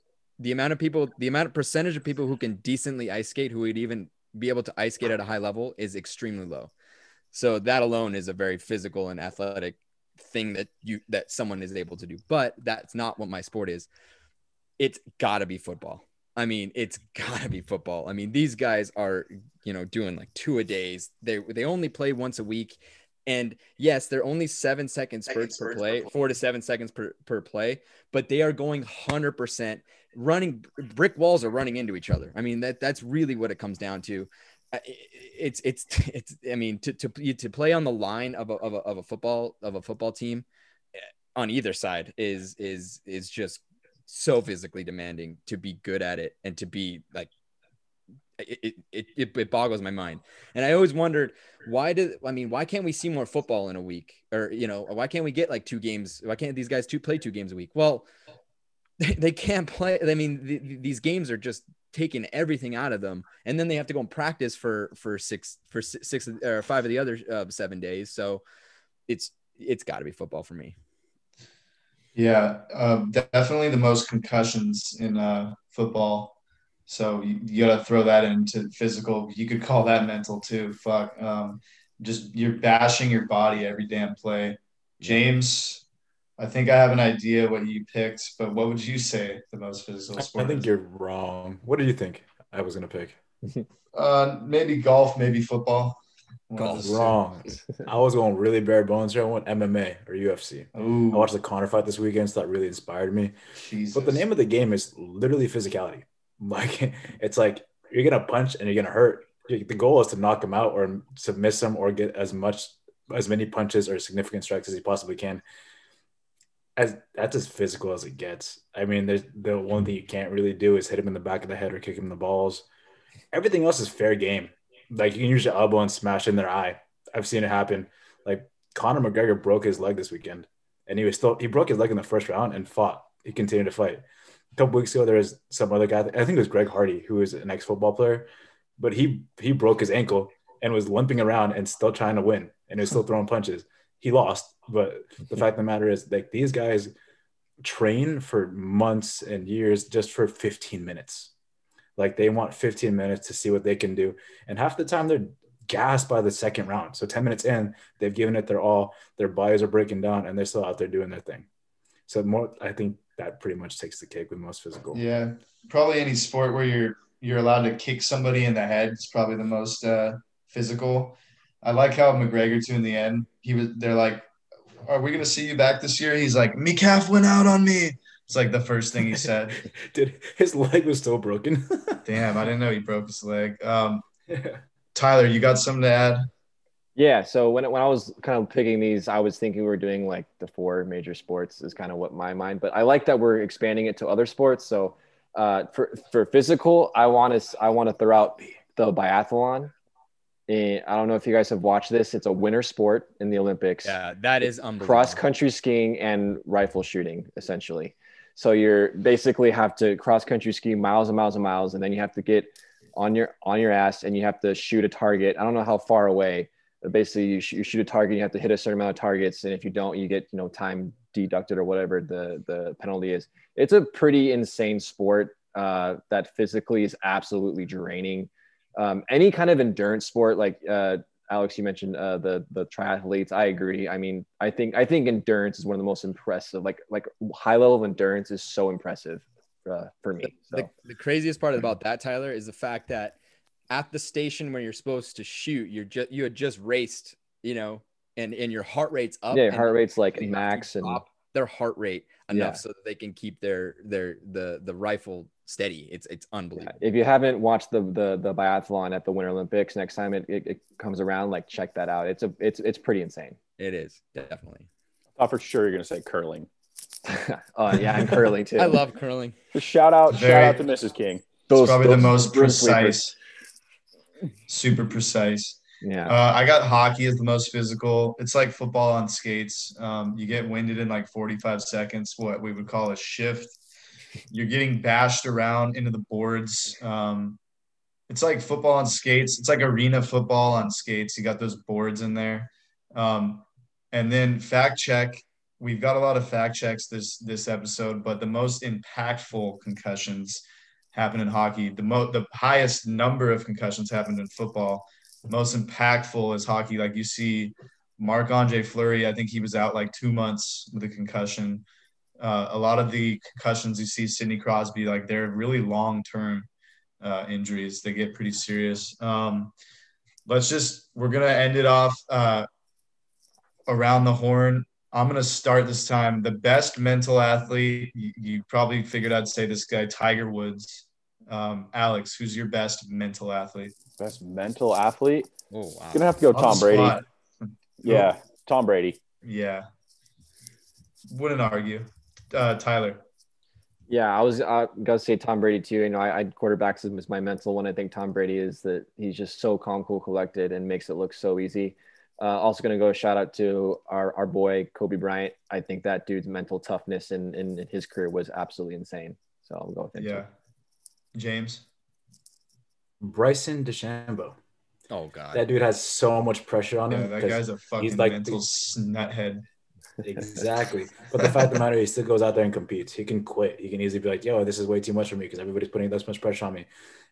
the amount of people, the amount of percentage of people who can decently ice skate, who would even be able to ice skate at a high level, is extremely low. So that alone is a very physical and athletic thing that you that someone is able to do. But that's not what my sport is. It's got to be football. I mean, it's (laughs) got to be football. I mean, these guys are, you know, doing like two a days. They they only play once a week. And yes, they're only seven second spurts per play, four to seven seconds per, per play, but they are going 100% running. Brick walls are running into each other. I mean, that that's really what it comes down to. It's, it's, (laughs) it's, I mean, to, to, to play on the line of a, of a, of a football, of a football team eh, on either side is, is, is just so physically demanding to be good at it and to be like, it, it, it, it boggles my mind. And I always wondered why did I mean why can't we see more football in a week or you know why can't we get like two games why can't these guys two play two games a week well (laughs) they, can't play I mean the, the- these games are just taking everything out of them and then they have to go and practice for for six for si- six or five of the other uh, seven days so it's it's got to be football for me Yeah, um, definitely the most concussions in uh, football. So you, you got to throw that into physical. You could call that mental too. Fuck. Um, just you're bashing your body every damn play. James, I think I have an idea what you picked, but what would you say the most physical sport? I think is? you're wrong. What do you think I was gonna pick? (laughs) uh, maybe golf, maybe football. Golf. Wrong. I was going really bare bones here. I went MMA or UFC. Ooh. I watched the Conor fight this weekend, so that really inspired me. Jesus. But the name of the game is literally physicality. (laughs) Like it's like you're gonna punch and you're gonna hurt. The goal is to knock him out or submit miss him or get as much as many punches or significant strikes as he possibly can. As that's as physical as it gets. I mean, there's the one thing you can't really do is hit him in the back of the head or kick him in the balls. Everything else is fair game. Like you can use your elbow and smash in their eye. I've seen it happen. Like Conor McGregor broke his leg this weekend, and he was still he broke his leg in the first round and fought. He continued to fight. A couple weeks ago, there was some other guy. I think it was Greg Hardy, who is an ex football player, but he he broke his ankle and was limping around and still trying to win, and he was still throwing punches. He lost, but the fact of the matter is, like these guys train for months and years just for 15 minutes. Like they want 15 minutes to see what they can do, and half the time they're gassed by the second round. So 10 minutes in, they've given it their all. Their bodies are breaking down, and they're still out there doing their thing. So more, I think that pretty much takes the cake with most physical. Yeah, probably any sport where you're you're allowed to kick somebody in the head is probably the most uh, physical. I like how McGregor too in the end. He was they're like, "Are we gonna see you back this year?" He's like, "Me calf went out on me." It's like the first thing he said. (laughs) Dude, his leg was still broken. (laughs) Damn, I didn't know he broke his leg. Um, Tyler, you got something to add? Yeah. So when, when I was kind of picking these, I was thinking we were doing like the four major sports is kind of what my mind, but I like that we're expanding it to other sports. So uh, for, for physical, I want to, I want to throw out the biathlon. And I don't know if you guys have watched this. It's a winter sport in the Olympics. yeah that is unbelievable. cross country skiing and rifle shooting essentially. So you're basically have to cross country ski miles and miles and miles and then you have to get on your on your ass and you have to shoot a target. I don't know how far away but basically you, sh- you shoot a target you have to hit a certain amount of targets and if you don't you get you know time deducted or whatever the the penalty is. It's a pretty insane sport uh, that physically is absolutely draining um, any kind of endurance sport like uh, Alex, you mentioned uh, the the triathletes. I agree. I mean, I think I think endurance is one of the most impressive. Like like high level of endurance is so impressive uh, for me. So the, the craziest part about that tyler is the fact that at the station where you're supposed to shoot you're just you had just raced you know and and your heart rate's up yeah, your heart rate's like they have to max and their heart rate enough Yeah. so that they can keep their their the the rifle steady it's it's unbelievable if you haven't watched the the the biathlon at the Winter Olympics, next time it, it, it comes around, like check that out. It's a it's it's pretty insane. it is definitely I thought for sure you're going to say curling. (laughs) oh yeah, and curling (laughs) too. I love curling. Just shout out, Very- shout out to Mrs. King. It's probably the most broom sweepers. precise, super precise. Yeah. Uh, I got hockey as the most physical. It's like football on skates. Um, you get winded in like 45 seconds, what we would call a shift. You're getting bashed around into the boards. Um, it's like football on skates. It's like arena football on skates. You got those boards in there. Um, and then fact check. We've got a lot of fact checks this this episode, but the most impactful concussions happen in hockey. The mo- the highest number of concussions happened in football The most impactful is hockey. Like you see Marc Andre Fleury, I think he was out like two months with a concussion. Uh, a lot of the concussions you see Sidney Crosby, like they're really long term uh, injuries. They get pretty serious. Um, let's just, we're going to end it off uh, around the horn. I'm going to start this time. The best mental athlete, you, you probably figured I'd say this guy, Tiger Woods. Um, Alex, who's your best mental athlete? Best mental athlete. Oh wow. Gonna have to go Tom Brady. spot. Yeah, Tom Brady. Yeah. Wouldn't argue. Uh, Tyler. Yeah, I was uh, gonna say Tom Brady too. You know, I, I quarterbacks is my mental one. I think Tom Brady is that he's just so calm, cool, collected, and makes it look so easy. Uh, also gonna go shout out to our, our boy Kobe Bryant. I think that dude's mental toughness in, in his career was absolutely insane. So I'll go with him. Yeah. too. James. Bryson DeChambeau. Oh god. That dude has so much pressure on Yeah, him. that 'cause- guy's a fucking like mental the- nuthead. Exactly. But the fact of the matter is, he still goes out there and competes. He can quit. He can easily be like, yo, this is way too much for me because everybody's putting this much pressure on me.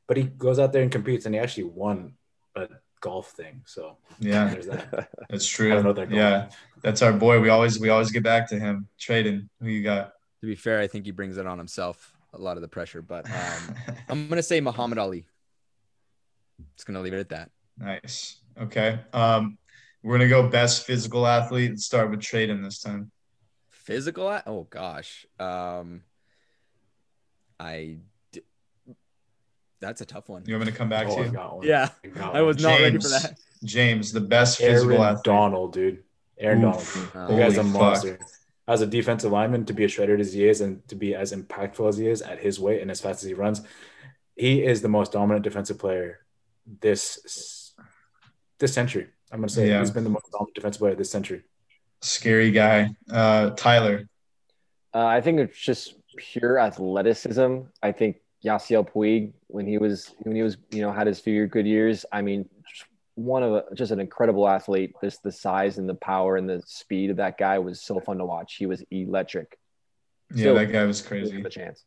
But he goes out there and competes and he actually won a golf thing. So Yeah, there's that. (laughs) that's I true. don't know that Yeah, that's our boy. We always we always get back to him. Traden, who you got? To be fair, I think he brings it on himself a lot of the pressure, but um, (laughs) I'm gonna say Muhammad Ali. Just gonna leave it at that. nice. Okay. Um, we're gonna go best physical athlete and start with Traden this time. Physical? Oh gosh. Um, I. D- that's a tough one. You want me to come back Oh, to I you? got one. Yeah, I got I was one. not ready for James. that. James, the best physical Aaron athlete. Donald, dude. Aaron Oof. Donald. The guy's a Holy fuck. monster. As a defensive lineman, to be as shredded as he is and to be as impactful as he is at his weight and as fast as he runs, he is the most dominant defensive player this this century. I'm gonna say Yeah. he's been the most dominant defensive player this century. Scary guy. Uh, Tyler. Uh, I think it's just pure athleticism. I think Yasiel Puig, when he was when he was you know had his few good years, I mean, just one of a, just an incredible athlete. This the size and the power and the speed of that guy was so fun to watch. He was electric. Yeah, Still- that guy was crazy. a chance.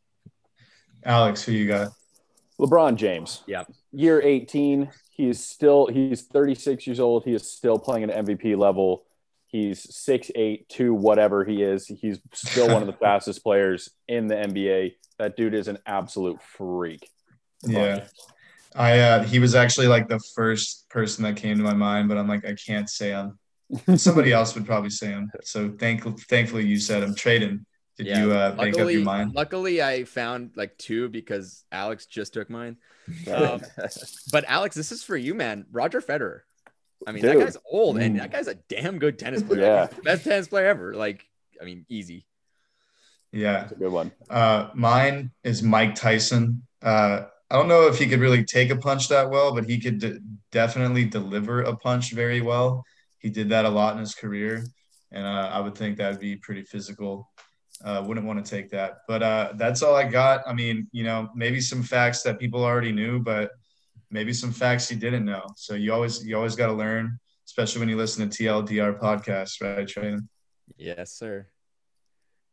Alex, who you got? LeBron James. Yeah. Year 18. He is still, he's 36 years old. He is still playing at MVP level. He's 6'8, 2, whatever he is. He's still one of the (laughs) fastest players in the NBA. That dude is an absolute freak. Yeah. I uh he was actually like the first person that came to my mind, but I'm like, I can't say him. (laughs) Somebody else would probably say him. So thank thankfully you said him. Traden, did Yeah. you uh make up Luckily, your mind? luckily, I found like two because Alex just took mine. (laughs) Um, but Alex, this is for you, man. Roger Federer. I mean, that guy's old and Mm. that guy's a damn good tennis player. Yeah. Best tennis player ever. Like, I mean, easy. Yeah. That's a good one. Uh mine is Mike Tyson. Uh I don't know if he could really take a punch that well, but he could de- definitely deliver a punch very well. He did that a lot in his career, and uh, I would think that would be pretty physical. Uh, wouldn't want to take that, but uh, that's all I got. I mean, you know, maybe some facts that people already knew, but maybe some facts you didn't know. So you always you always got to learn, especially when you listen to TLDR podcasts, right, Traden? Yes, sir.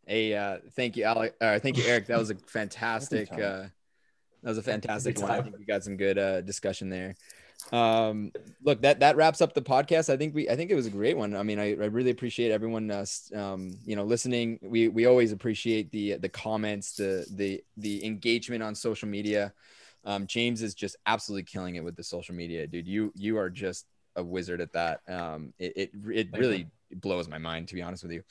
Hey, uh, thank you, Alex. Uh, thank you, Eric. That was a (laughs) fantastic. Uh, that was a fantastic one. I think we got some good uh, discussion there. Um, look, that that wraps up the podcast. I think we, I think it was a great one. I mean, I, I really appreciate everyone, uh, um, you know, listening. We we always appreciate the the comments, the the the engagement on social media. Um, James is just absolutely killing it with the social media, dude. You you are just a wizard at that. Um, it it, it really blows my mind to be honest with you.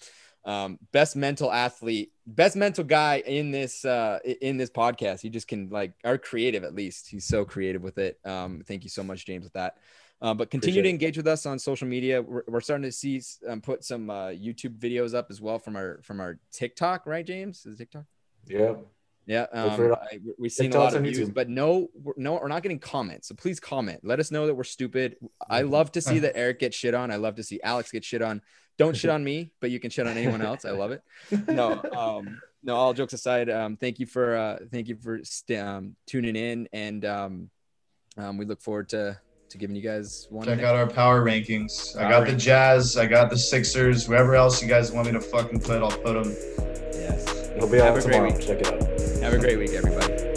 Um, best mental athlete, best mental guy in this uh in this podcast. He just can like are creative at least. He's so creative with it. Um, thank you so much, James, with that. Uh, but continue Appreciate to it. engage with us on social media. We're, we're starting to see um, put some uh, YouTube videos up as well from our from our TikTok, right, James? Is it TikTok? Yeah. Yeah, um, I, we've seen a lot of views, YouTube. but no, we're, no, we're not getting comments. So please comment. Let us know that we're stupid. I love to see (laughs) that Eric get shit on. I love to see Alex get shit on. Don't shit (laughs) on me, but you can shit on anyone else. I love it. (laughs) No, (laughs) um, no. All jokes aside, um, thank you for uh, thank you for st- um, tuning in, and um, um, we look forward to to giving you guys one. Check next- out our power rankings. I Power got the. Jazz. I got the Sixers. Whoever else you guys want me to fucking put, I'll put them. Yes. It'll be out tomorrow. Check it out. Have a great week, everybody.